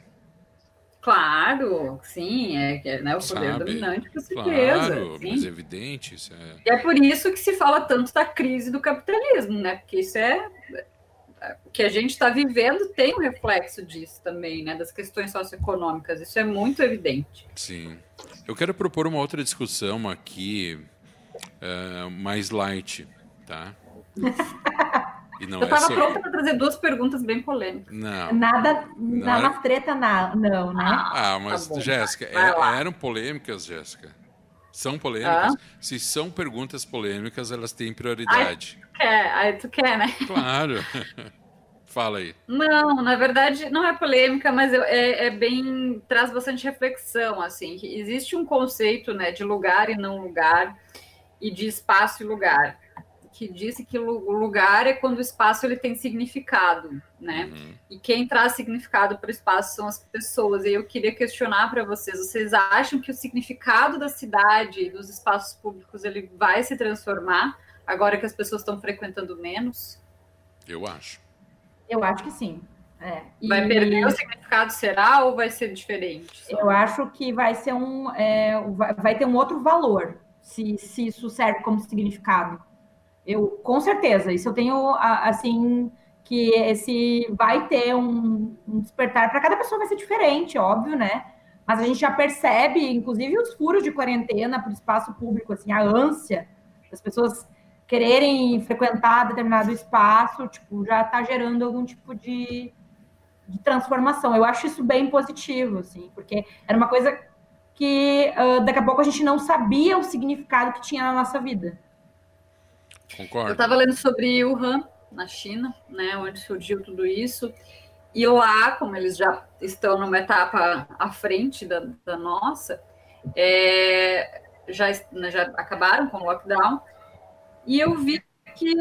Claro, sim, é, é né, o poder Sabe? dominante, com certeza. Claro, sim. mas é evidente. Isso é... E é por isso que se fala tanto da crise do capitalismo, né? Porque isso é. O que a gente está vivendo tem um reflexo disso também, né? Das questões socioeconômicas. Isso é muito evidente. Sim. Eu quero propor uma outra discussão aqui, uh, mais light, tá? [laughs] eu estava é pronta para trazer duas perguntas bem polêmicas. Não. Nada, nada é... treta, não, não, né? Ah, mas, tá Jéssica, é, eram polêmicas, Jéssica. São polêmicas. Ah? Se são perguntas polêmicas, elas têm prioridade. Ai, tu quer, aí tu quer, né? Claro. [laughs] Fala aí. Não, na verdade não é polêmica, mas é, é, bem traz bastante reflexão assim. Existe um conceito, né, de lugar e não lugar e de espaço e lugar que disse que o lugar é quando o espaço ele tem significado, né? Uhum. E quem traz significado para o espaço são as pessoas. E eu queria questionar para vocês: vocês acham que o significado da cidade, dos espaços públicos, ele vai se transformar agora que as pessoas estão frequentando menos? Eu acho. Eu acho que sim. É. Vai perder o significado, será, ou vai ser diferente? Eu acho que vai ser um. É, vai ter um outro valor, se, se isso serve como significado Eu, com certeza, isso eu tenho, assim, que esse vai ter um, um despertar. Para cada pessoa vai ser diferente, óbvio, né? Mas a gente já percebe, inclusive, os furos de quarentena para o espaço público, assim, a ânsia das pessoas quererem frequentar determinado espaço, tipo, já está gerando algum tipo de, de, transformação. Eu acho isso bem positivo, assim, porque era uma coisa que uh, daqui a pouco a gente não sabia o significado que tinha na nossa vida. Concordo. Eu estava lendo sobre Wuhan, na China, né, onde surgiu tudo isso. E lá, como eles já estão numa etapa à frente da, da nossa, é, já, né, já acabaram com o lockdown. E eu vi que,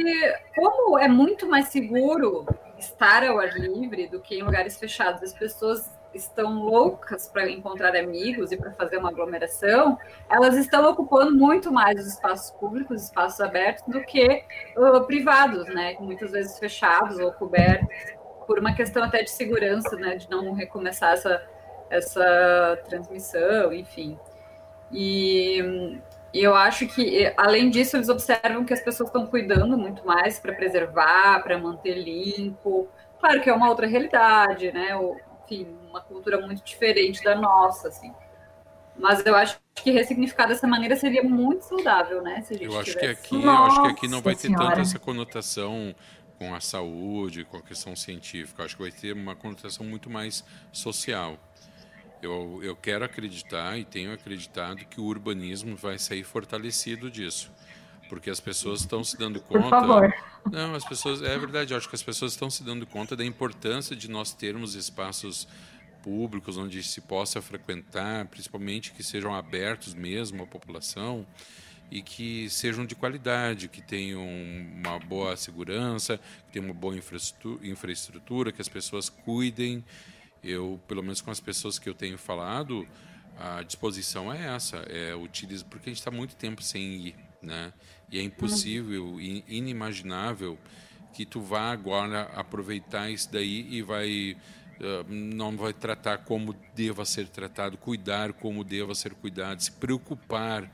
como é muito mais seguro estar ao ar livre do que em lugares fechados, as pessoas estão loucas para encontrar amigos e para fazer uma aglomeração, elas estão ocupando muito mais os espaços públicos, espaços abertos, do que uh, privados, né? Muitas vezes fechados ou cobertos, por uma questão até de segurança, né? De não recomeçar essa, essa transmissão, enfim. E, eu acho que, além disso, eles observam que as pessoas estão cuidando muito mais para preservar, para manter limpo. Claro que é uma outra realidade, né? Enfim, uma cultura muito diferente da nossa, assim. Mas eu acho que ressignificar dessa maneira seria muito saudável, né? Se a gente eu acho tivesse... que aqui, eu acho que aqui não vai ter senhora. tanto essa conotação com a saúde, com a questão científica. Eu acho que vai ter uma conotação muito mais social. Eu, eu quero acreditar e tenho acreditado que o urbanismo vai sair fortalecido disso porque as pessoas estão se dando conta. Por favor. Não, as pessoas. É verdade, eu acho que as pessoas estão se dando conta da importância de nós termos espaços públicos onde se possa frequentar, principalmente que sejam abertos mesmo à população e que sejam de qualidade, que tenham uma boa segurança, que tenham uma boa infraestrutura, que as pessoas cuidem. Eu, pelo menos com as pessoas que eu tenho falado, a disposição é essa, é utilizar, porque a gente está muito tempo sem ir, né? E é impossível, inimaginável que tu vá agora aproveitar isso daí e vai não vai tratar como deva ser tratado, cuidar como deva ser cuidado, se preocupar.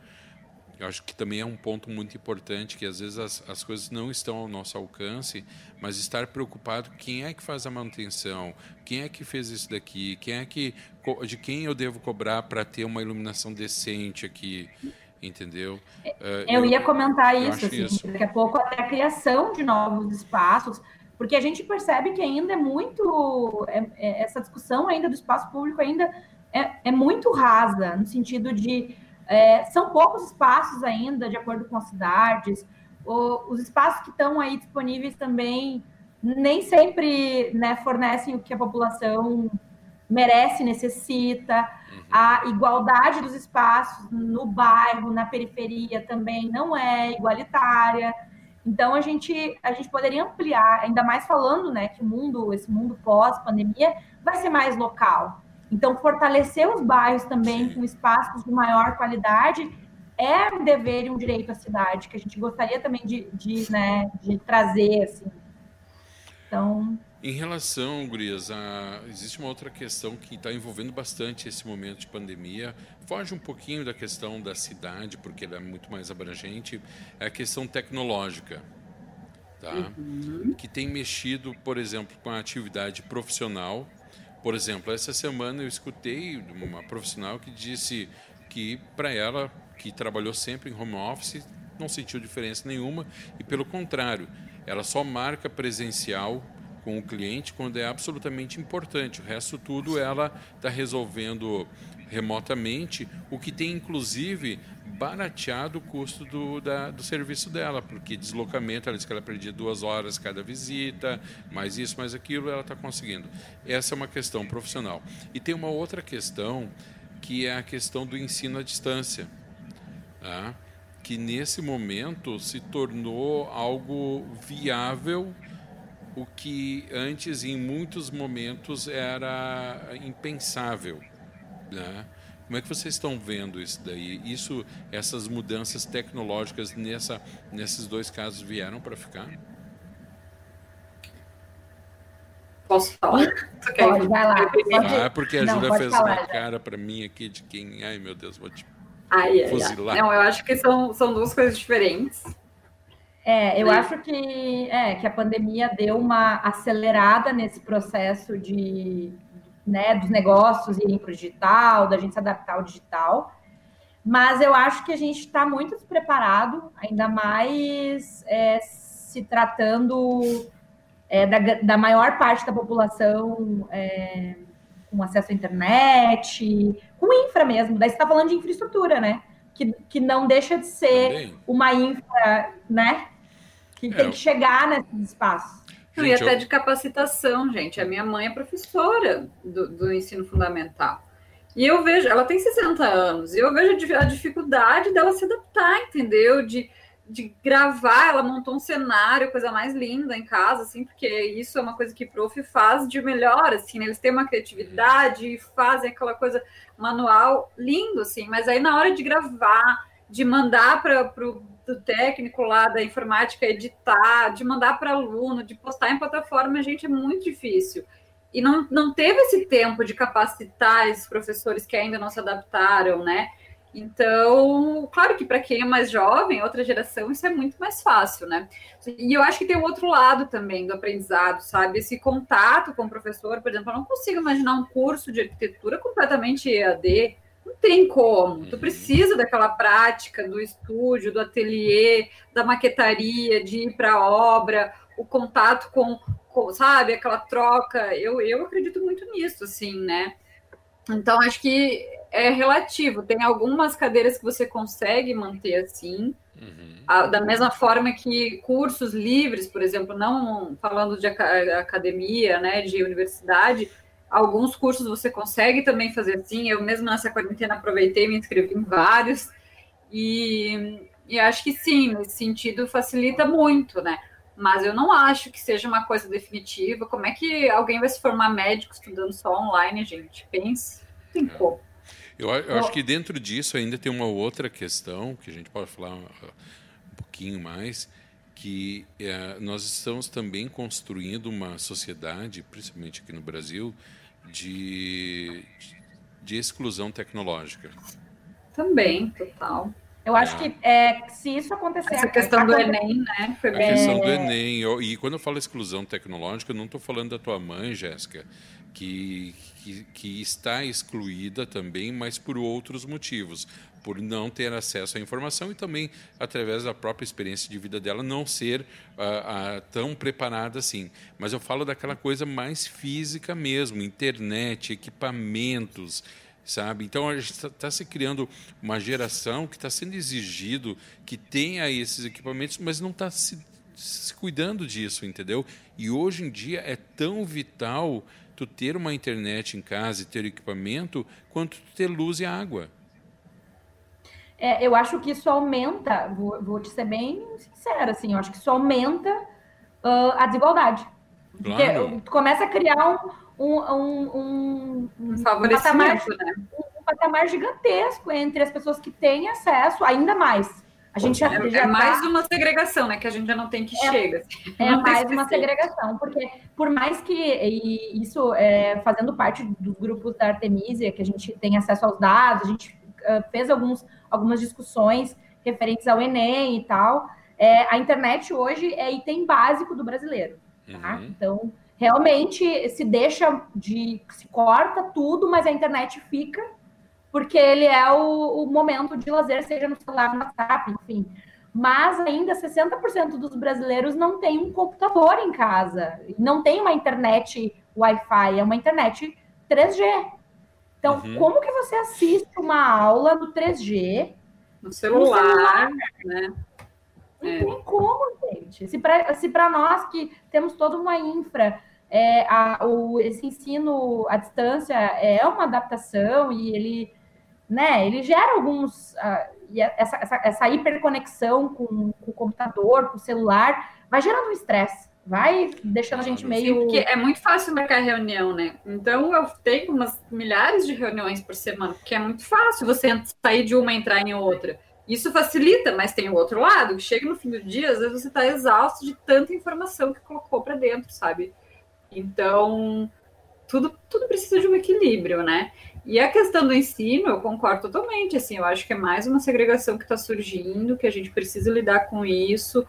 Eu acho que também é um ponto muito importante que às vezes as, as coisas não estão ao nosso alcance, mas estar preocupado quem é que faz a manutenção, quem é que fez isso daqui, quem é que de quem eu devo cobrar para ter uma iluminação decente aqui entendeu? Uh, eu, eu, ia comentar isso, assim, isso. daqui a pouco até a criação de novos espaços, porque a gente percebe que ainda é muito, é, é, essa discussão ainda do espaço público ainda é, é muito rasa, no sentido de, é, são poucos espaços ainda, de acordo com as cidades, o, os espaços que estão aí disponíveis também nem sempre né, fornecem o que a população merece, necessita. A igualdade dos espaços no bairro, na periferia também não é igualitária. Então a gente a gente poderia ampliar, ainda mais falando, né, que o mundo, esse mundo pós-pandemia vai ser mais local. Então fortalecer os bairros também com espaços de maior qualidade é um dever e um direito à cidade que a gente gostaria também de, de, né, de trazer assim. Então em relação, Gurias, a... existe uma outra questão que está envolvendo bastante esse momento de pandemia. Foge um pouquinho da questão da cidade, porque ela é muito mais abrangente. É a questão tecnológica, tá? Uhum. que tem mexido, por exemplo, com a atividade profissional. Por exemplo, essa semana eu escutei uma profissional que disse que, para ela, que trabalhou sempre em home office, não sentiu diferença nenhuma e, pelo contrário, ela só marca presencial com o cliente quando é absolutamente importante. O resto tudo ela está resolvendo remotamente, o que tem inclusive barateado o custo do, da, do serviço dela, porque deslocamento, ela disse que ela perdia duas horas cada visita, mais isso, mais aquilo, ela está conseguindo. Essa é uma questão profissional. E tem uma outra questão, que é a questão do ensino à distância, tá? que nesse momento se tornou algo viável o que antes, em muitos momentos, era impensável. Né? Como é que vocês estão vendo isso daí? Isso, essas mudanças tecnológicas nessa, nesses dois casos vieram para ficar? Posso falar? [laughs] Pode, vai lá. Ah, porque a Júlia fez falar, uma cara para mim aqui de quem, ai meu Deus, vou te ai, fuzilar. Ai, Não, eu acho que são, são duas coisas diferentes. É, eu né? acho que, é, que a pandemia deu uma acelerada nesse processo de, né, dos negócios irem para o digital, da gente se adaptar ao digital. Mas eu acho que a gente está muito despreparado, ainda mais é, se tratando é, da, da maior parte da população é, com acesso à internet, com infra mesmo. Daí você está falando de infraestrutura, né? Que, que não deixa de ser uma infra, né? Que É. tem que chegar nesses espaços. Não, e Gente, até eu- de capacitação, gente. A minha mãe é professora do, do ensino fundamental. E eu vejo, ela tem 60 anos, e eu vejo a di- a dificuldade dela se adaptar, entendeu? De, de gravar, ela montou um cenário, coisa mais linda em casa, assim, porque isso é uma coisa que o prof faz de melhor, assim, né? Eles têm uma criatividade e fazem aquela coisa manual lindo, assim, mas aí na hora de gravar, de mandar para o técnico lá da informática editar, de mandar para aluno, de postar em plataforma, gente, é muito difícil. E não, não teve esse tempo de capacitar esses professores que ainda não se adaptaram, né? Então, claro que para quem é mais jovem, outra geração, isso é muito mais fácil, né? E eu acho que tem o outro lado também do aprendizado, sabe? Esse contato com o professor, por exemplo, eu não consigo imaginar um curso de arquitetura completamente EAD. Não tem como. Tu precisa daquela prática do estúdio, do ateliê, da maquetaria, de ir para a obra, o contato com, com, sabe, aquela troca. Eu, eu acredito muito nisso, assim, né? Então, acho que é relativo. Tem algumas cadeiras que você consegue manter assim, Uhum. a- da mesma forma que cursos livres, por exemplo, não falando de aca- academia, né, de universidade, alguns cursos você consegue também fazer assim. Eu mesmo nessa quarentena aproveitei e me inscrevi em vários. E, e acho que sim, nesse sentido facilita muito, né? Mas eu não acho que seja uma coisa definitiva. Como é que alguém vai se formar médico estudando só online, gente? Pense. Não tem como. Eu, eu acho que dentro disso ainda tem uma outra questão que a gente pode falar uh, um pouquinho mais, que eh, nós estamos também construindo uma sociedade, principalmente aqui no Brasil, de, de exclusão tecnológica. Também, total. Eu acho que é, se isso acontecer. Essa questão do Enem, né? Foi A bem. questão do Enem. eu- e quando eu falo exclusão tecnológica, eu não estou falando da tua mãe, Jéssica, que, que, que está excluída também, mas por outros motivos. Por não ter acesso à informação e também, através da própria experiência de vida dela, não ser ah, ah, tão preparada assim. Mas eu falo daquela coisa mais física mesmo: internet, equipamentos sabe? Então a gente está se criando uma geração que está sendo exigido que tenha esses equipamentos, mas não está se, se cuidando disso, entendeu? E hoje em dia é tão vital tu ter uma internet em casa e ter equipamento quanto tu ter luz e água. É, eu acho que isso aumenta, vou, vou te ser bem sincera, assim, eu acho que isso aumenta ah, a desigualdade. Porque Claro. tu começa a criar um, um, um, um, um patamar, né? um patamar gigantesco entre as pessoas que têm acesso, ainda mais. A gente já, É, já é mais tá- uma segregação, né? Que a gente já não tem que É- chega. É Não tem mais uma segregação, porque por mais que e isso é, fazendo parte dos grupos da Artemisia, que a gente tem acesso aos dados, a gente ah, fez alguns, algumas discussões referentes ao Enem e tal. é, a internet hoje é item básico do brasileiro. Tá? Uhum. Então, realmente se deixa de. se corta tudo, mas a internet fica, porque ele é o, o momento de lazer, seja no celular, no WhatsApp, enfim. Mas ainda 60% dos brasileiros não tem um computador em casa, não tem uma internet Wi-Fi, é uma internet 3G. Então, Uhum. como que você assiste uma aula no 3G? No celular, celular. né? Não É. tem como, gente. Se para nós que temos toda uma infra, é, a, o, esse ensino à distância é uma adaptação e ele, né, ele gera alguns. ah, e essa, essa, essa hiperconexão com, com o computador, com o celular, vai gerando um estresse, vai deixando a gente Sim, meio. porque é muito fácil marcar reunião, né? Então eu tenho umas milhares de reuniões por semana, porque é muito fácil você sair de uma e entrar em outra. Isso facilita, mas tem o outro lado, que chega no fim do dia, às vezes você está exausto de tanta informação que colocou para dentro, sabe? Então, tudo, tudo precisa de um equilíbrio, né? E a questão do ensino, eu concordo totalmente, assim, eu acho que é mais uma segregação que está surgindo, que a gente precisa lidar com isso.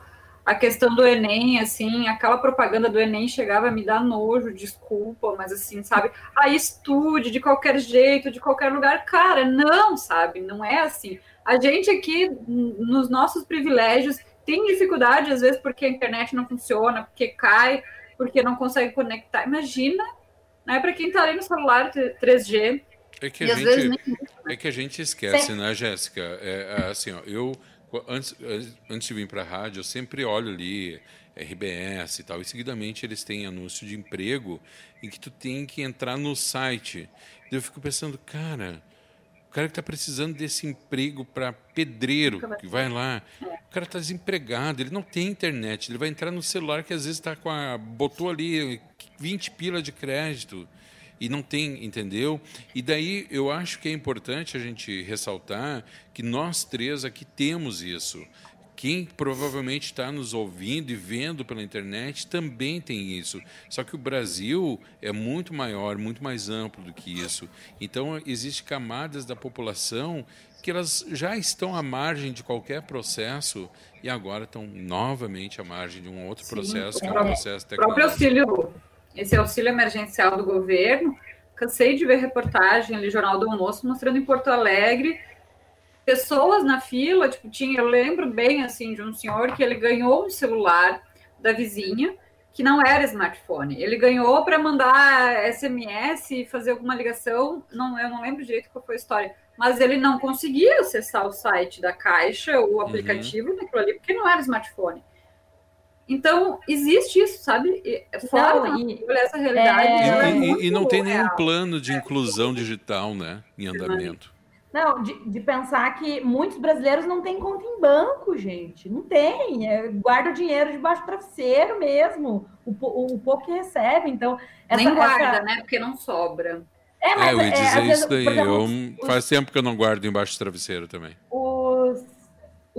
A questão do Enem, assim, aquela propaganda do Enem chegava a me dar nojo, desculpa, mas assim, sabe? Aí estude de qualquer jeito, de qualquer lugar. Cara, não, sabe? Não é assim. A gente aqui, nos nossos privilégios, tem dificuldade, às vezes, porque a internet não funciona, porque cai, porque não consegue conectar. Imagina, né? Para quem está ali no celular 3G. É que a, gente, nem... é que a gente esquece, Sim. né, Jéssica? É, é, assim, ó, eu antes, antes de vir para a rádio, eu sempre olho ali RBS e tal, e seguidamente eles têm anúncio de emprego em que tu tem que entrar no site. E eu fico pensando, cara, o cara que está precisando desse emprego para pedreiro, que vai lá, o cara está desempregado, ele não tem internet, ele vai entrar no celular que às vezes está com a. botou ali 20 pila de crédito e não tem, entendeu? E daí eu acho que é importante a gente ressaltar que nós três aqui temos isso. Quem provavelmente está nos ouvindo e vendo pela internet também tem isso. Só que o Brasil é muito maior, muito mais amplo do que isso. Então, existem camadas da população que elas já estão à margem de qualquer processo e agora estão novamente à margem de um outro Sim, processo, que é o processo tecnológico. O próprio auxílio, esse auxílio emergencial do governo, cansei de ver reportagem ali, Jornal do Almoço, mostrando em Porto Alegre pessoas na fila, tipo, tinha, eu lembro bem, assim, de um senhor que ele ganhou um celular da vizinha, que não era smartphone. Ele ganhou para mandar SMS e fazer alguma ligação, não, eu não lembro direito qual foi a história, mas ele não conseguia acessar o site da Caixa, o uhum. aplicativo uhum. daquilo ali, porque não era smartphone. Então, existe isso, sabe? Fora não, e, essa realidade. É... E, e, e, não tem nenhum plano de inclusão digital, né? Em andamento. Não, de, de, pensar que muitos brasileiros não têm conta em banco, gente. Não tem. É, guarda o dinheiro debaixo do travesseiro mesmo. O, o, o pouco que recebe. Então, essa, Nem guarda, essa... né? Porque não sobra. É, mas, é, eu ia dizer é, isso daí. Exemplo, eu, os, faz tempo que eu não guardo embaixo do travesseiro também. Os,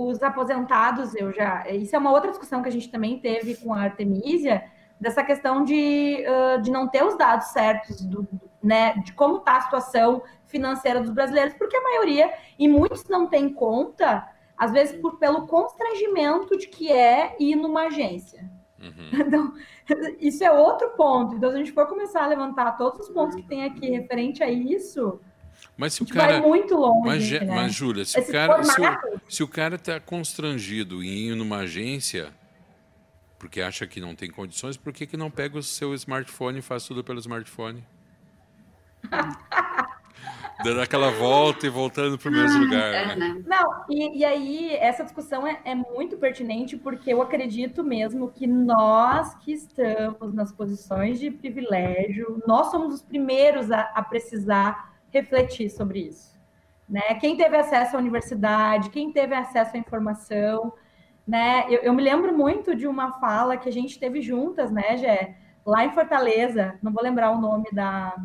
os aposentados, eu já. Isso é uma outra discussão que a gente também teve com a Artemisia, dessa questão de, uh, de não ter os dados certos do, né, de como está a situação financeira dos brasileiros, porque a maioria, e muitos não têm conta, às vezes por, pelo constrangimento de que é ir numa agência. Uhum. [laughs] Então, isso é outro ponto. Então, se a gente for começar a levantar todos os pontos que tem aqui referente a isso, mas se o cara vai muito longe, mas, né? mas Júlia, se o cara se o, se o cara está constrangido em ir numa agência porque acha que não tem condições, por que, que não pega o seu smartphone e faz tudo pelo smartphone? [laughs] Dando aquela volta e voltando para o mesmo ah, lugar. É, né? né? Não, e, e, aí essa discussão é, é, muito pertinente porque eu acredito mesmo que nós que estamos nas posições de privilégio, nós somos os primeiros a, a precisar refletir sobre isso. Né? Quem teve acesso à universidade, quem teve acesso à informação, né? Eu, eu me lembro muito de uma fala que a gente teve juntas, né, Gé? Lá em Fortaleza, não vou lembrar o nome da,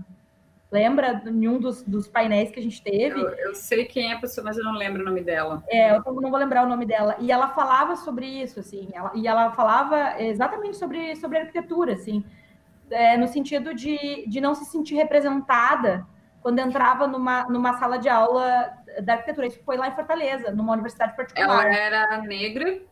Lembra em um dos, dos painéis que a gente teve? Eu, eu, sei quem é a pessoa, mas eu não lembro o nome dela. É, eu não vou lembrar o nome dela. E ela falava sobre isso, assim, ela, e ela falava exatamente sobre, sobre arquitetura, assim, é, no sentido de, de não se sentir representada quando entrava numa, numa sala de aula da arquitetura. Isso foi lá em Fortaleza, numa universidade particular. Ela era negra,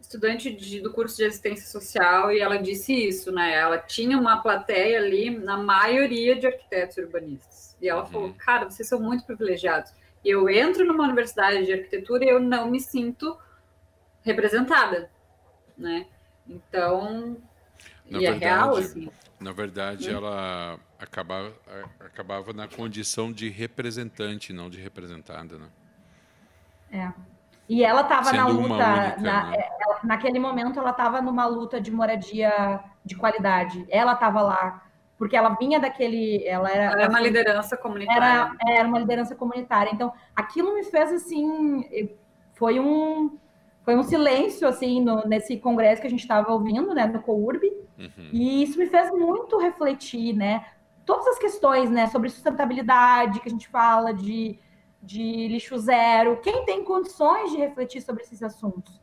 estudante de, do curso de assistência social e ela disse isso, né? Ela tinha uma plateia ali, na maioria de arquitetos urbanistas. E ela uhum. falou: Cara, vocês são muito privilegiados. Eu entro numa universidade de arquitetura e eu não me sinto representada, né? Então, na e verdade, é real, assim. Na verdade, ela acabava, acabava na condição de representante, não de representada, né? É. E ela estava na luta, única, na, né? É, naquele momento ela estava numa luta de moradia de qualidade. Ela estava lá porque ela vinha daquele, ela era, ela era uma liderança comunitária. Era, era uma liderança comunitária. Então, aquilo me fez assim, foi um foi um silêncio assim no, nesse congresso que a gente estava ouvindo, né, no Courb. Uhum. E isso me fez muito refletir, né? Todas as questões, né, sobre sustentabilidade que a gente fala de de lixo zero. Quem tem condições de refletir sobre esses assuntos?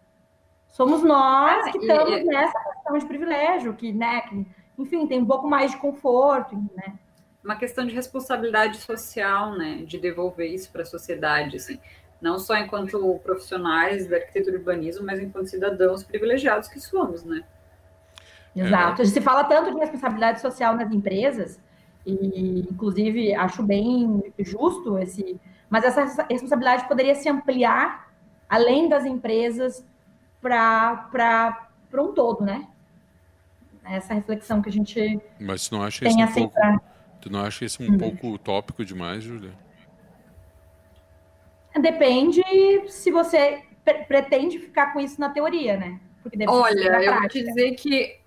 Somos nós que estamos e, nessa questão de privilégio, que, né, que, enfim, tem um pouco mais de conforto, né? Uma questão de responsabilidade social, né, de devolver isso para a sociedade, assim. Não só enquanto profissionais da arquitetura e urbanismo, mas enquanto cidadãos privilegiados que somos, né? Exato. A gente se fala tanto de responsabilidade social nas empresas, e inclusive acho bem justo esse. Mas essa responsabilidade poderia se ampliar além das empresas para um todo, né? Essa reflexão que a gente. Mas tu não acha tem isso um assim pouco. pra- Tu não acha isso um Hum. pouco utópico demais, Júlia? Depende se você pre- pretende ficar com isso na teoria, né? Porque Olha, eu vou te dizer que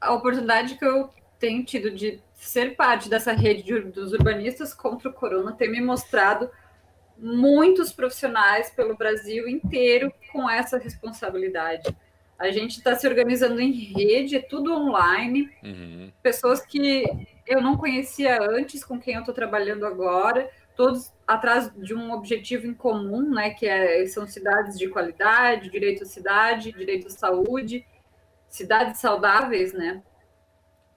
a oportunidade que eu tenho tido de ser parte dessa rede de dos urbanistas contra o corona tem me mostrado muitos profissionais pelo Brasil inteiro com essa responsabilidade. A gente está se organizando em rede, é tudo online, Uhum. pessoas que eu não conhecia antes, com quem eu estou trabalhando agora, todos atrás de um objetivo em comum, né, que é, são cidades de qualidade, direito à cidade, direito à saúde, cidades saudáveis, né?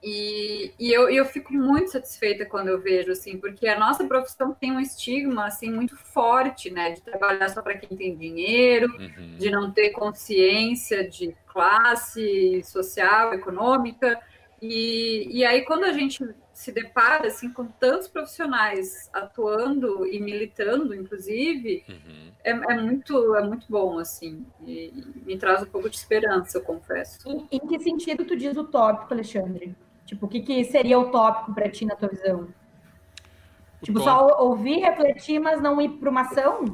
E, e eu, eu fico muito satisfeita quando eu vejo, assim, porque a nossa profissão tem um estigma, assim, muito forte, né, de trabalhar só para quem tem dinheiro, Uhum. de não ter consciência de classe social, econômica, e, e aí quando a gente se depara, assim, com tantos profissionais atuando e militando, inclusive, Uhum. é, é muito, é muito bom, assim, e, e me traz um pouco de esperança, eu confesso. Em, em que sentido tu diz utópico, Alexandre? Tipo, o que, que seria utópico para ti na tua visão? Tipo, só ou- ouvir, refletir, mas não ir para uma ação?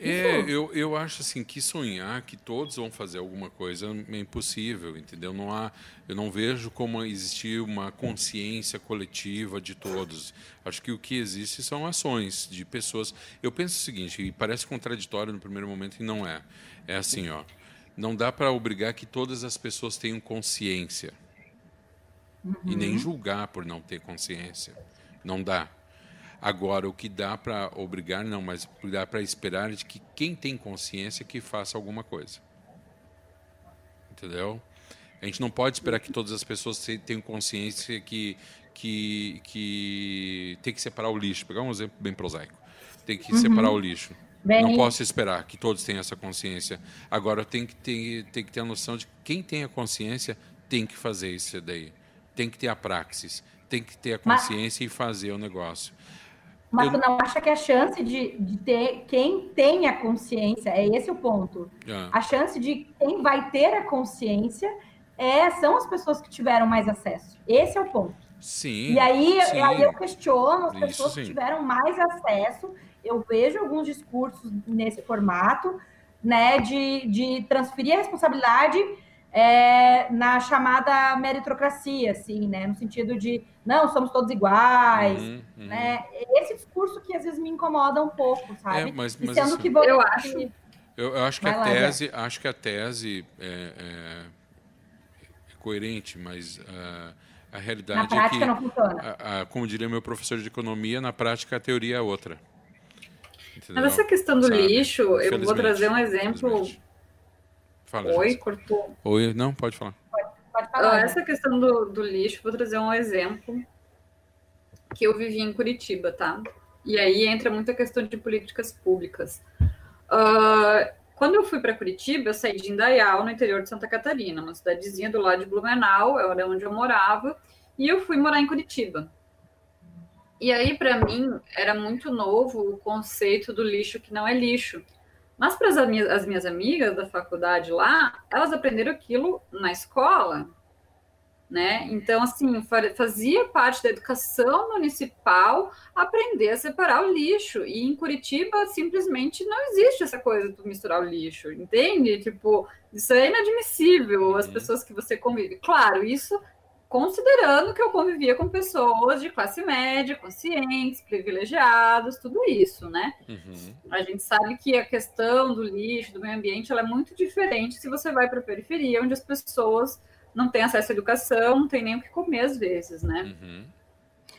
É, eu, eu acho assim que sonhar que todos vão fazer alguma coisa é impossível, entendeu? Não há, eu não vejo como existir uma consciência coletiva de todos. Acho que o que existe são ações de pessoas. Eu penso o seguinte, e parece contraditório no primeiro momento e não é. É assim, ó, não dá para obrigar que todas as pessoas tenham consciência e nem julgar por não ter consciência. Não dá. Agora, o que dá para obrigar, não, mas o que dá para esperar é de que quem tem consciência que faça alguma coisa. Entendeu? A gente não pode esperar que todas as pessoas te- tenham consciência que, que, que tem que separar o lixo. Vou pegar um exemplo bem prosaico. Tem que Uhum. separar o lixo. Bem- Não posso esperar que todos tenham essa consciência. Agora, tem que ter, tem que ter a noção de que quem tem a consciência tem que fazer isso daí. Tem que ter a praxis. Tem que ter a Mas- consciência e fazer o negócio. Mas Eu- tu não acha que a chance de, de ter quem tem a consciência, é esse o ponto. Ah. A chance de quem vai ter a consciência é, são as pessoas que tiveram mais acesso. Esse é o ponto. Sim. E aí, sim. aí eu questiono as Isso pessoas que sim. tiveram mais acesso. Eu vejo alguns discursos nesse formato, né, de, de transferir a responsabilidade é, na chamada meritocracia, assim, né, no sentido de não, somos todos iguais, Uhum, uhum. né? Esse discurso que às vezes me incomoda um pouco, sabe? É, mas- mas sendo assim- que você- Eu acho. Eu, eu acho que lá, tese, acho que a tese é, é- é coerente, mas ah, a realidade Na prática é que, não funciona. a- a- como diria meu professor de economia, na prática a teoria é outra. Entendeu? Mas essa questão do Sabe? lixo, eu vou trazer um exemplo. Fala, Oi, Jéssica. cortou. Oi, não, pode falar. Pode Ah, falar. essa questão do, do lixo, vou trazer um exemplo que eu vivi em Curitiba, tá? E aí entra muita questão de políticas públicas. Ah, quando eu fui para Curitiba, eu saí de Indaial, no interior de Santa Catarina, uma cidadezinha do lado de Blumenau, era onde eu morava, e eu fui morar em Curitiba. E aí, para mim, era muito novo o conceito do lixo que não é lixo. Mas para as minhas, as minhas amigas da faculdade lá, elas aprenderam aquilo na escola, né? Então, assim, fa- fazia parte da educação municipal aprender a separar o lixo. E em Curitiba, simplesmente não existe essa coisa de misturar o lixo, entende? Tipo, isso é inadmissível, as pessoas que você convive. Claro, isso considerando que eu convivia com pessoas de classe média, conscientes, privilegiados, tudo isso, né? Uhum. A gente sabe que a questão do lixo, do meio ambiente, ela é muito diferente se você vai para a periferia, onde as pessoas não têm acesso à educação, não têm nem o que comer às vezes, né? Uhum.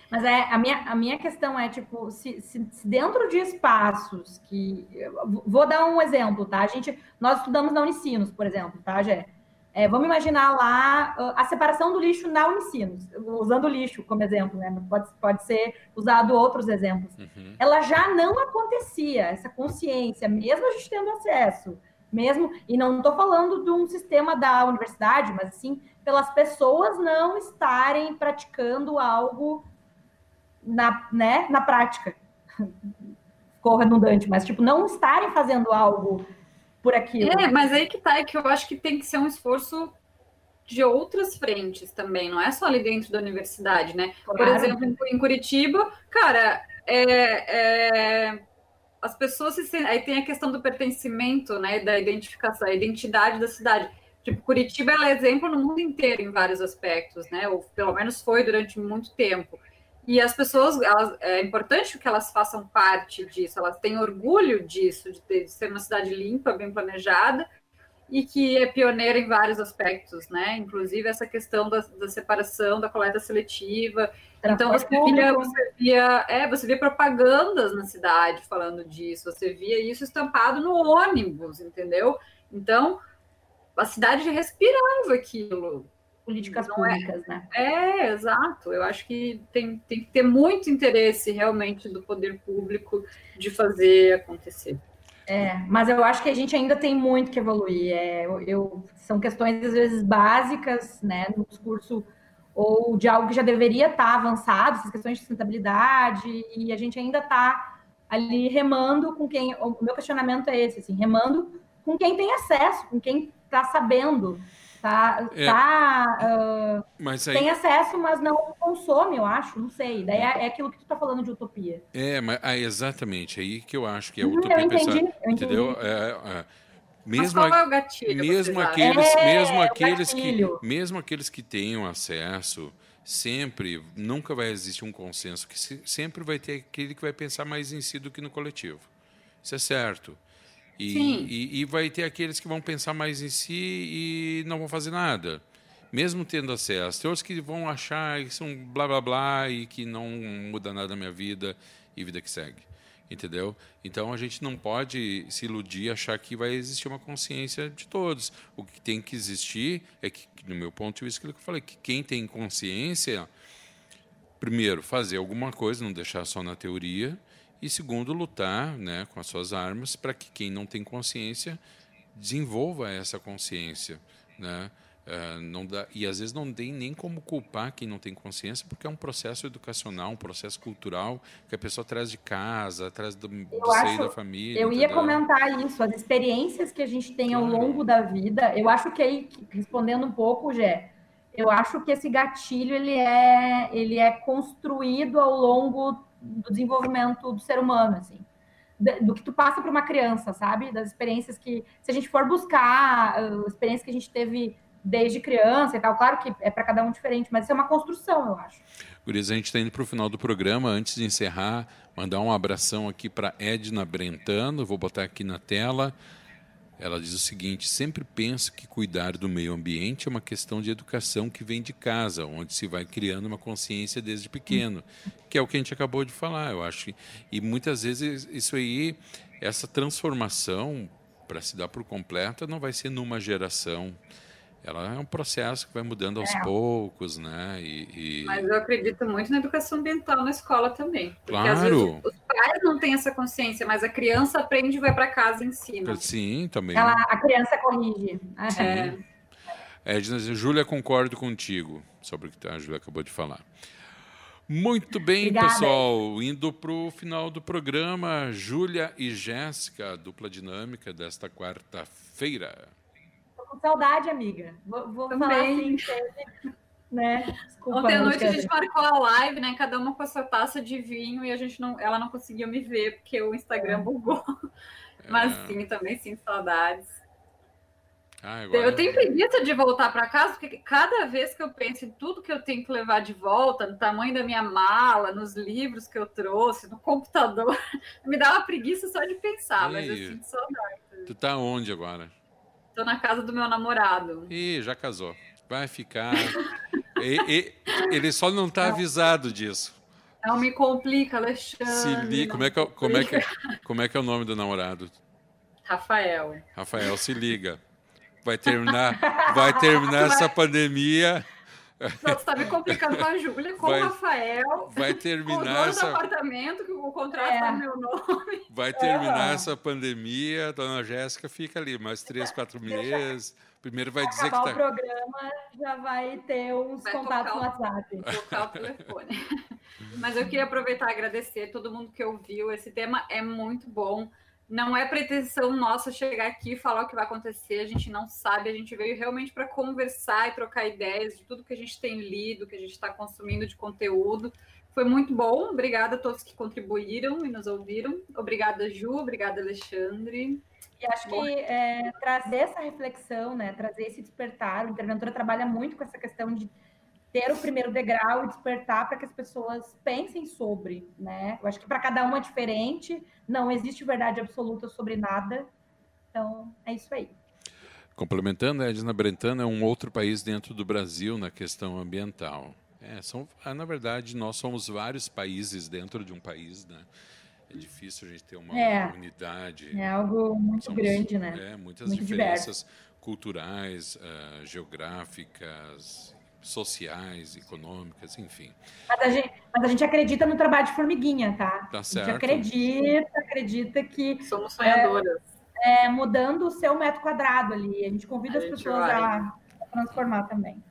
Mas é, a, minha, a minha questão é, tipo, se, se- se dentro de espaços que. Vou dar um exemplo, tá? A gente, nós estudamos na Unicinos, por exemplo, tá, Gé? É, vamos imaginar lá uh, a separação do lixo na Unicinos, usando o lixo como exemplo, né? Pode, pode ser usado outros exemplos. Uhum. Ela já não acontecia, essa consciência, mesmo a gente tendo acesso, mesmo, e não estou falando de um sistema da universidade, mas sim pelas pessoas não estarem praticando algo na, né, na prática. [laughs] Ficou redundante, mas tipo, não estarem fazendo algo por aquilo. É, mas aí que tá, é que eu acho que tem que ser um esforço de outras frentes também, não é só ali dentro da universidade, né? Por Claro. exemplo, em- Curitiba, cara, é, é, as pessoas se sentem. Aí tem a questão do pertencimento, né? Da identificação, a identidade da cidade. Tipo, Curitiba é exemplo no mundo inteiro em vários aspectos, né? Ou pelo menos foi durante muito tempo. E as pessoas, elas, é importante que elas façam parte disso, elas têm orgulho disso, de, ter, de ser uma cidade limpa, bem planejada, e que é pioneira em vários aspectos, né? Inclusive essa questão da, da separação, da coleta seletiva. Então você via, você via, é, você via propagandas na cidade falando disso, você via isso estampado no ônibus, entendeu? Então a cidade respirava aquilo. Políticas Não é- públicas, né? É, exato. Eu acho que tem, tem que ter muito interesse realmente do poder público de fazer acontecer. É, mas eu acho que a gente ainda tem muito que evoluir. É, eu- são questões, às vezes, básicas, né, no discurso, ou de algo que já deveria estar avançado, essas questões de sustentabilidade, e a gente ainda está ali remando com quem. O meu questionamento é esse, assim, remando com quem tem acesso, com quem está sabendo, tá, É. tá, Mas aí, tem acesso, mas não consome, eu acho, não sei. Daí é, é aquilo que tu está falando de utopia. é, mas, ah, exatamente, aí que eu acho que é Uhum, utopia eu entendi, pensar, eu entendi. entendeu? É, é, Mas mesmo qual a- é o gatilho? mesmo aqueles, É, mesmo aqueles que, mesmo aqueles que tenham acesso, sempre nunca vai existir um consenso que se- sempre vai ter aquele que vai pensar mais em si do que no coletivo. Isso é certo. E, Sim. e, e vai ter aqueles que vão pensar mais em si e não vão fazer nada, mesmo tendo acesso. Tem outros que vão achar que são blá blá blá e que não muda nada na minha vida e vida que segue. Entendeu? Então a gente não pode se iludir achar que vai existir uma consciência de todos. O que tem que existir é que, no meu ponto de vista, aquilo que eu falei, que quem tem consciência, primeiro, fazer alguma coisa, não deixar só na teoria, e segundo, lutar né, com as suas armas para que quem não tem consciência desenvolva essa consciência. Né? Eh, não dá, e às vezes não tem nem como culpar quem não tem consciência, porque é um processo educacional, um processo cultural que a pessoa traz de casa, traz do, do Eu seio acho- da família. Eu ia entendeu? comentar isso, as experiências que a gente tem ao Claro. longo da vida. Eu acho que aí, respondendo um pouco, Gé, eu acho que esse gatilho ele é, ele é construído ao longo do desenvolvimento do ser humano, assim. Do que tu passa para uma criança, sabe? Das experiências que, se a gente for buscar uh, experiências que a gente teve desde criança e tal, claro que é para cada um diferente, mas isso é uma construção, eu acho. Gurias, a gente está indo para o final do programa. Antes de encerrar, mandar um abração aqui para Edna Brentano. Vou botar aqui na tela. Ela diz o seguinte: sempre penso que cuidar do meio ambiente é uma questão de educação que vem de casa, onde se vai criando uma consciência desde pequeno, que é o que a gente acabou de falar, eu acho. E muitas vezes isso aí, essa transformação, para se dar por completa, não vai ser numa geração. Ela é um processo que vai mudando aos É. poucos, né? E, e- Mas eu acredito muito na educação ambiental na escola também. Claro. os pais não têm essa consciência, mas a criança aprende e vai para casa e ensina. Sim, também. Ela, a criança corrige. É. Edna, diz, Júlia, concordo contigo sobre o que a Júlia acabou de falar. Muito bem, Obrigada. pessoal. Indo para o final do programa, Júlia e Jéssica, dupla dinâmica desta quarta-feira. Com saudade, amiga. Vou, vou falar Também. assim, teve, né? Desculpa, Ontem à noite a gente marcou a live, né? Cada uma com a sua taça de vinho e a gente não, ela não conseguiu me ver porque o Instagram bugou. [laughs] Mas É. sim, também sinto saudades. Ah, Eu tenho preguiça de voltar para casa, porque cada vez que eu penso em tudo que eu tenho que levar de volta, no tamanho da minha mala, nos livros que eu trouxe, no computador, [laughs] me dá uma preguiça só de pensar, mas eu Ei. sinto saudade. Tu tá onde agora? Tô na casa do meu namorado. Ih, já casou. Vai ficar. [laughs] E- e- ele só não está avisado disso. Não me complica, Alexandre. Se liga, como é, que, é- como, é que, [laughs] como é que é o nome do namorado? Rafael. Rafael, se liga. vai terminar, vai terminar [laughs] essa pandemia. Não, você tá me complicando com a Júlia, com Vai- o Rafael, Vai com o terminar dono do essa, apartamento, que o contrato É. tá no meu nome. vai terminar essa pandemia. A dona Jéssica fica ali mais três, quatro meses. Primeiro vai dizer que Acabar o tá. programa, já vai ter uns Vai contatos no o- WhatsApp. [laughs] Tocar o telefone. Mas eu queria aproveitar e agradecer todo mundo que ouviu. Esse tema é muito bom. Não é pretensão nossa chegar aqui e falar o que vai acontecer. A gente não sabe. A gente veio realmente para conversar e trocar ideias de tudo que a gente tem lido, que a gente está consumindo de conteúdo. Foi muito bom. Obrigada a todos que contribuíram e nos ouviram. Obrigada, Ju. Obrigada, Alexandre. E acho que é, trazer essa reflexão, né, trazer esse despertar, o Interventora trabalha muito com essa questão de ter o primeiro degrau e despertar para que as pessoas pensem sobre, né? Eu acho que para cada um é diferente, não existe verdade absoluta sobre nada. Então, é isso aí. Complementando, a Edna Brentano é um outro país dentro do Brasil na questão ambiental. É, são, ah, na verdade, nós somos vários países dentro de um país, né? É difícil a gente ter uma É. unidade. É algo muito Somos- grande, né? É, muitas Muito diferenças culturais, ah, geográficas, sociais, econômicas, enfim. Mas a, gente, mas a gente acredita no trabalho de formiguinha, tá? Tá A certo. gente acredita, acredita que Somos sonhadoras. é, mudando o seu metro quadrado ali, a gente convida A as gente pessoas vai. a, a transformar também.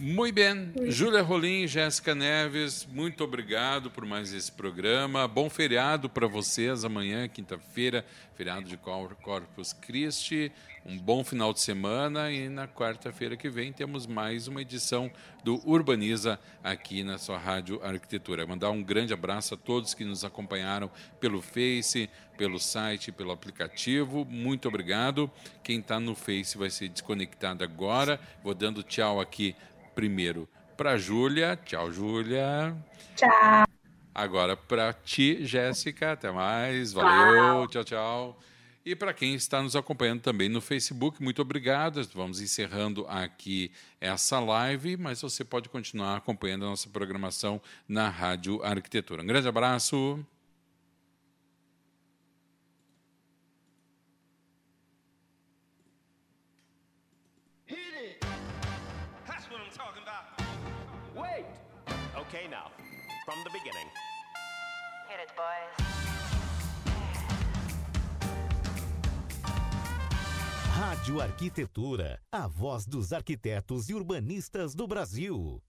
Muito bem. Júlia Rolim, Jéssica Neves, muito obrigado por mais esse programa. Bom feriado para vocês amanhã, quinta-feira, feriado de Cor- Corpus Christi. Um bom final de semana e na quarta-feira que vem temos mais uma edição do Urbaniza aqui na sua Rádio Arquitetura. Mandar um grande abraço a todos que nos acompanharam pelo Face, pelo site, pelo aplicativo. Muito obrigado. Quem está no Face vai ser desconectado agora. Vou dando tchau aqui primeiro para Júlia. Tchau, Júlia. Tchau. Agora para ti, Jéssica. Até mais. Valeu. Tchau, tchau. E para quem está nos acompanhando também no Facebook, muito obrigado. Vamos encerrando aqui essa live, mas você pode continuar acompanhando a nossa programação na Rádio Arquitetura. Um grande abraço. That's what I'm talking about. Wait. Okay, now, from the beginning. Hit it, boys. Rádio Arquitetura, a voz dos arquitetos e urbanistas do Brasil.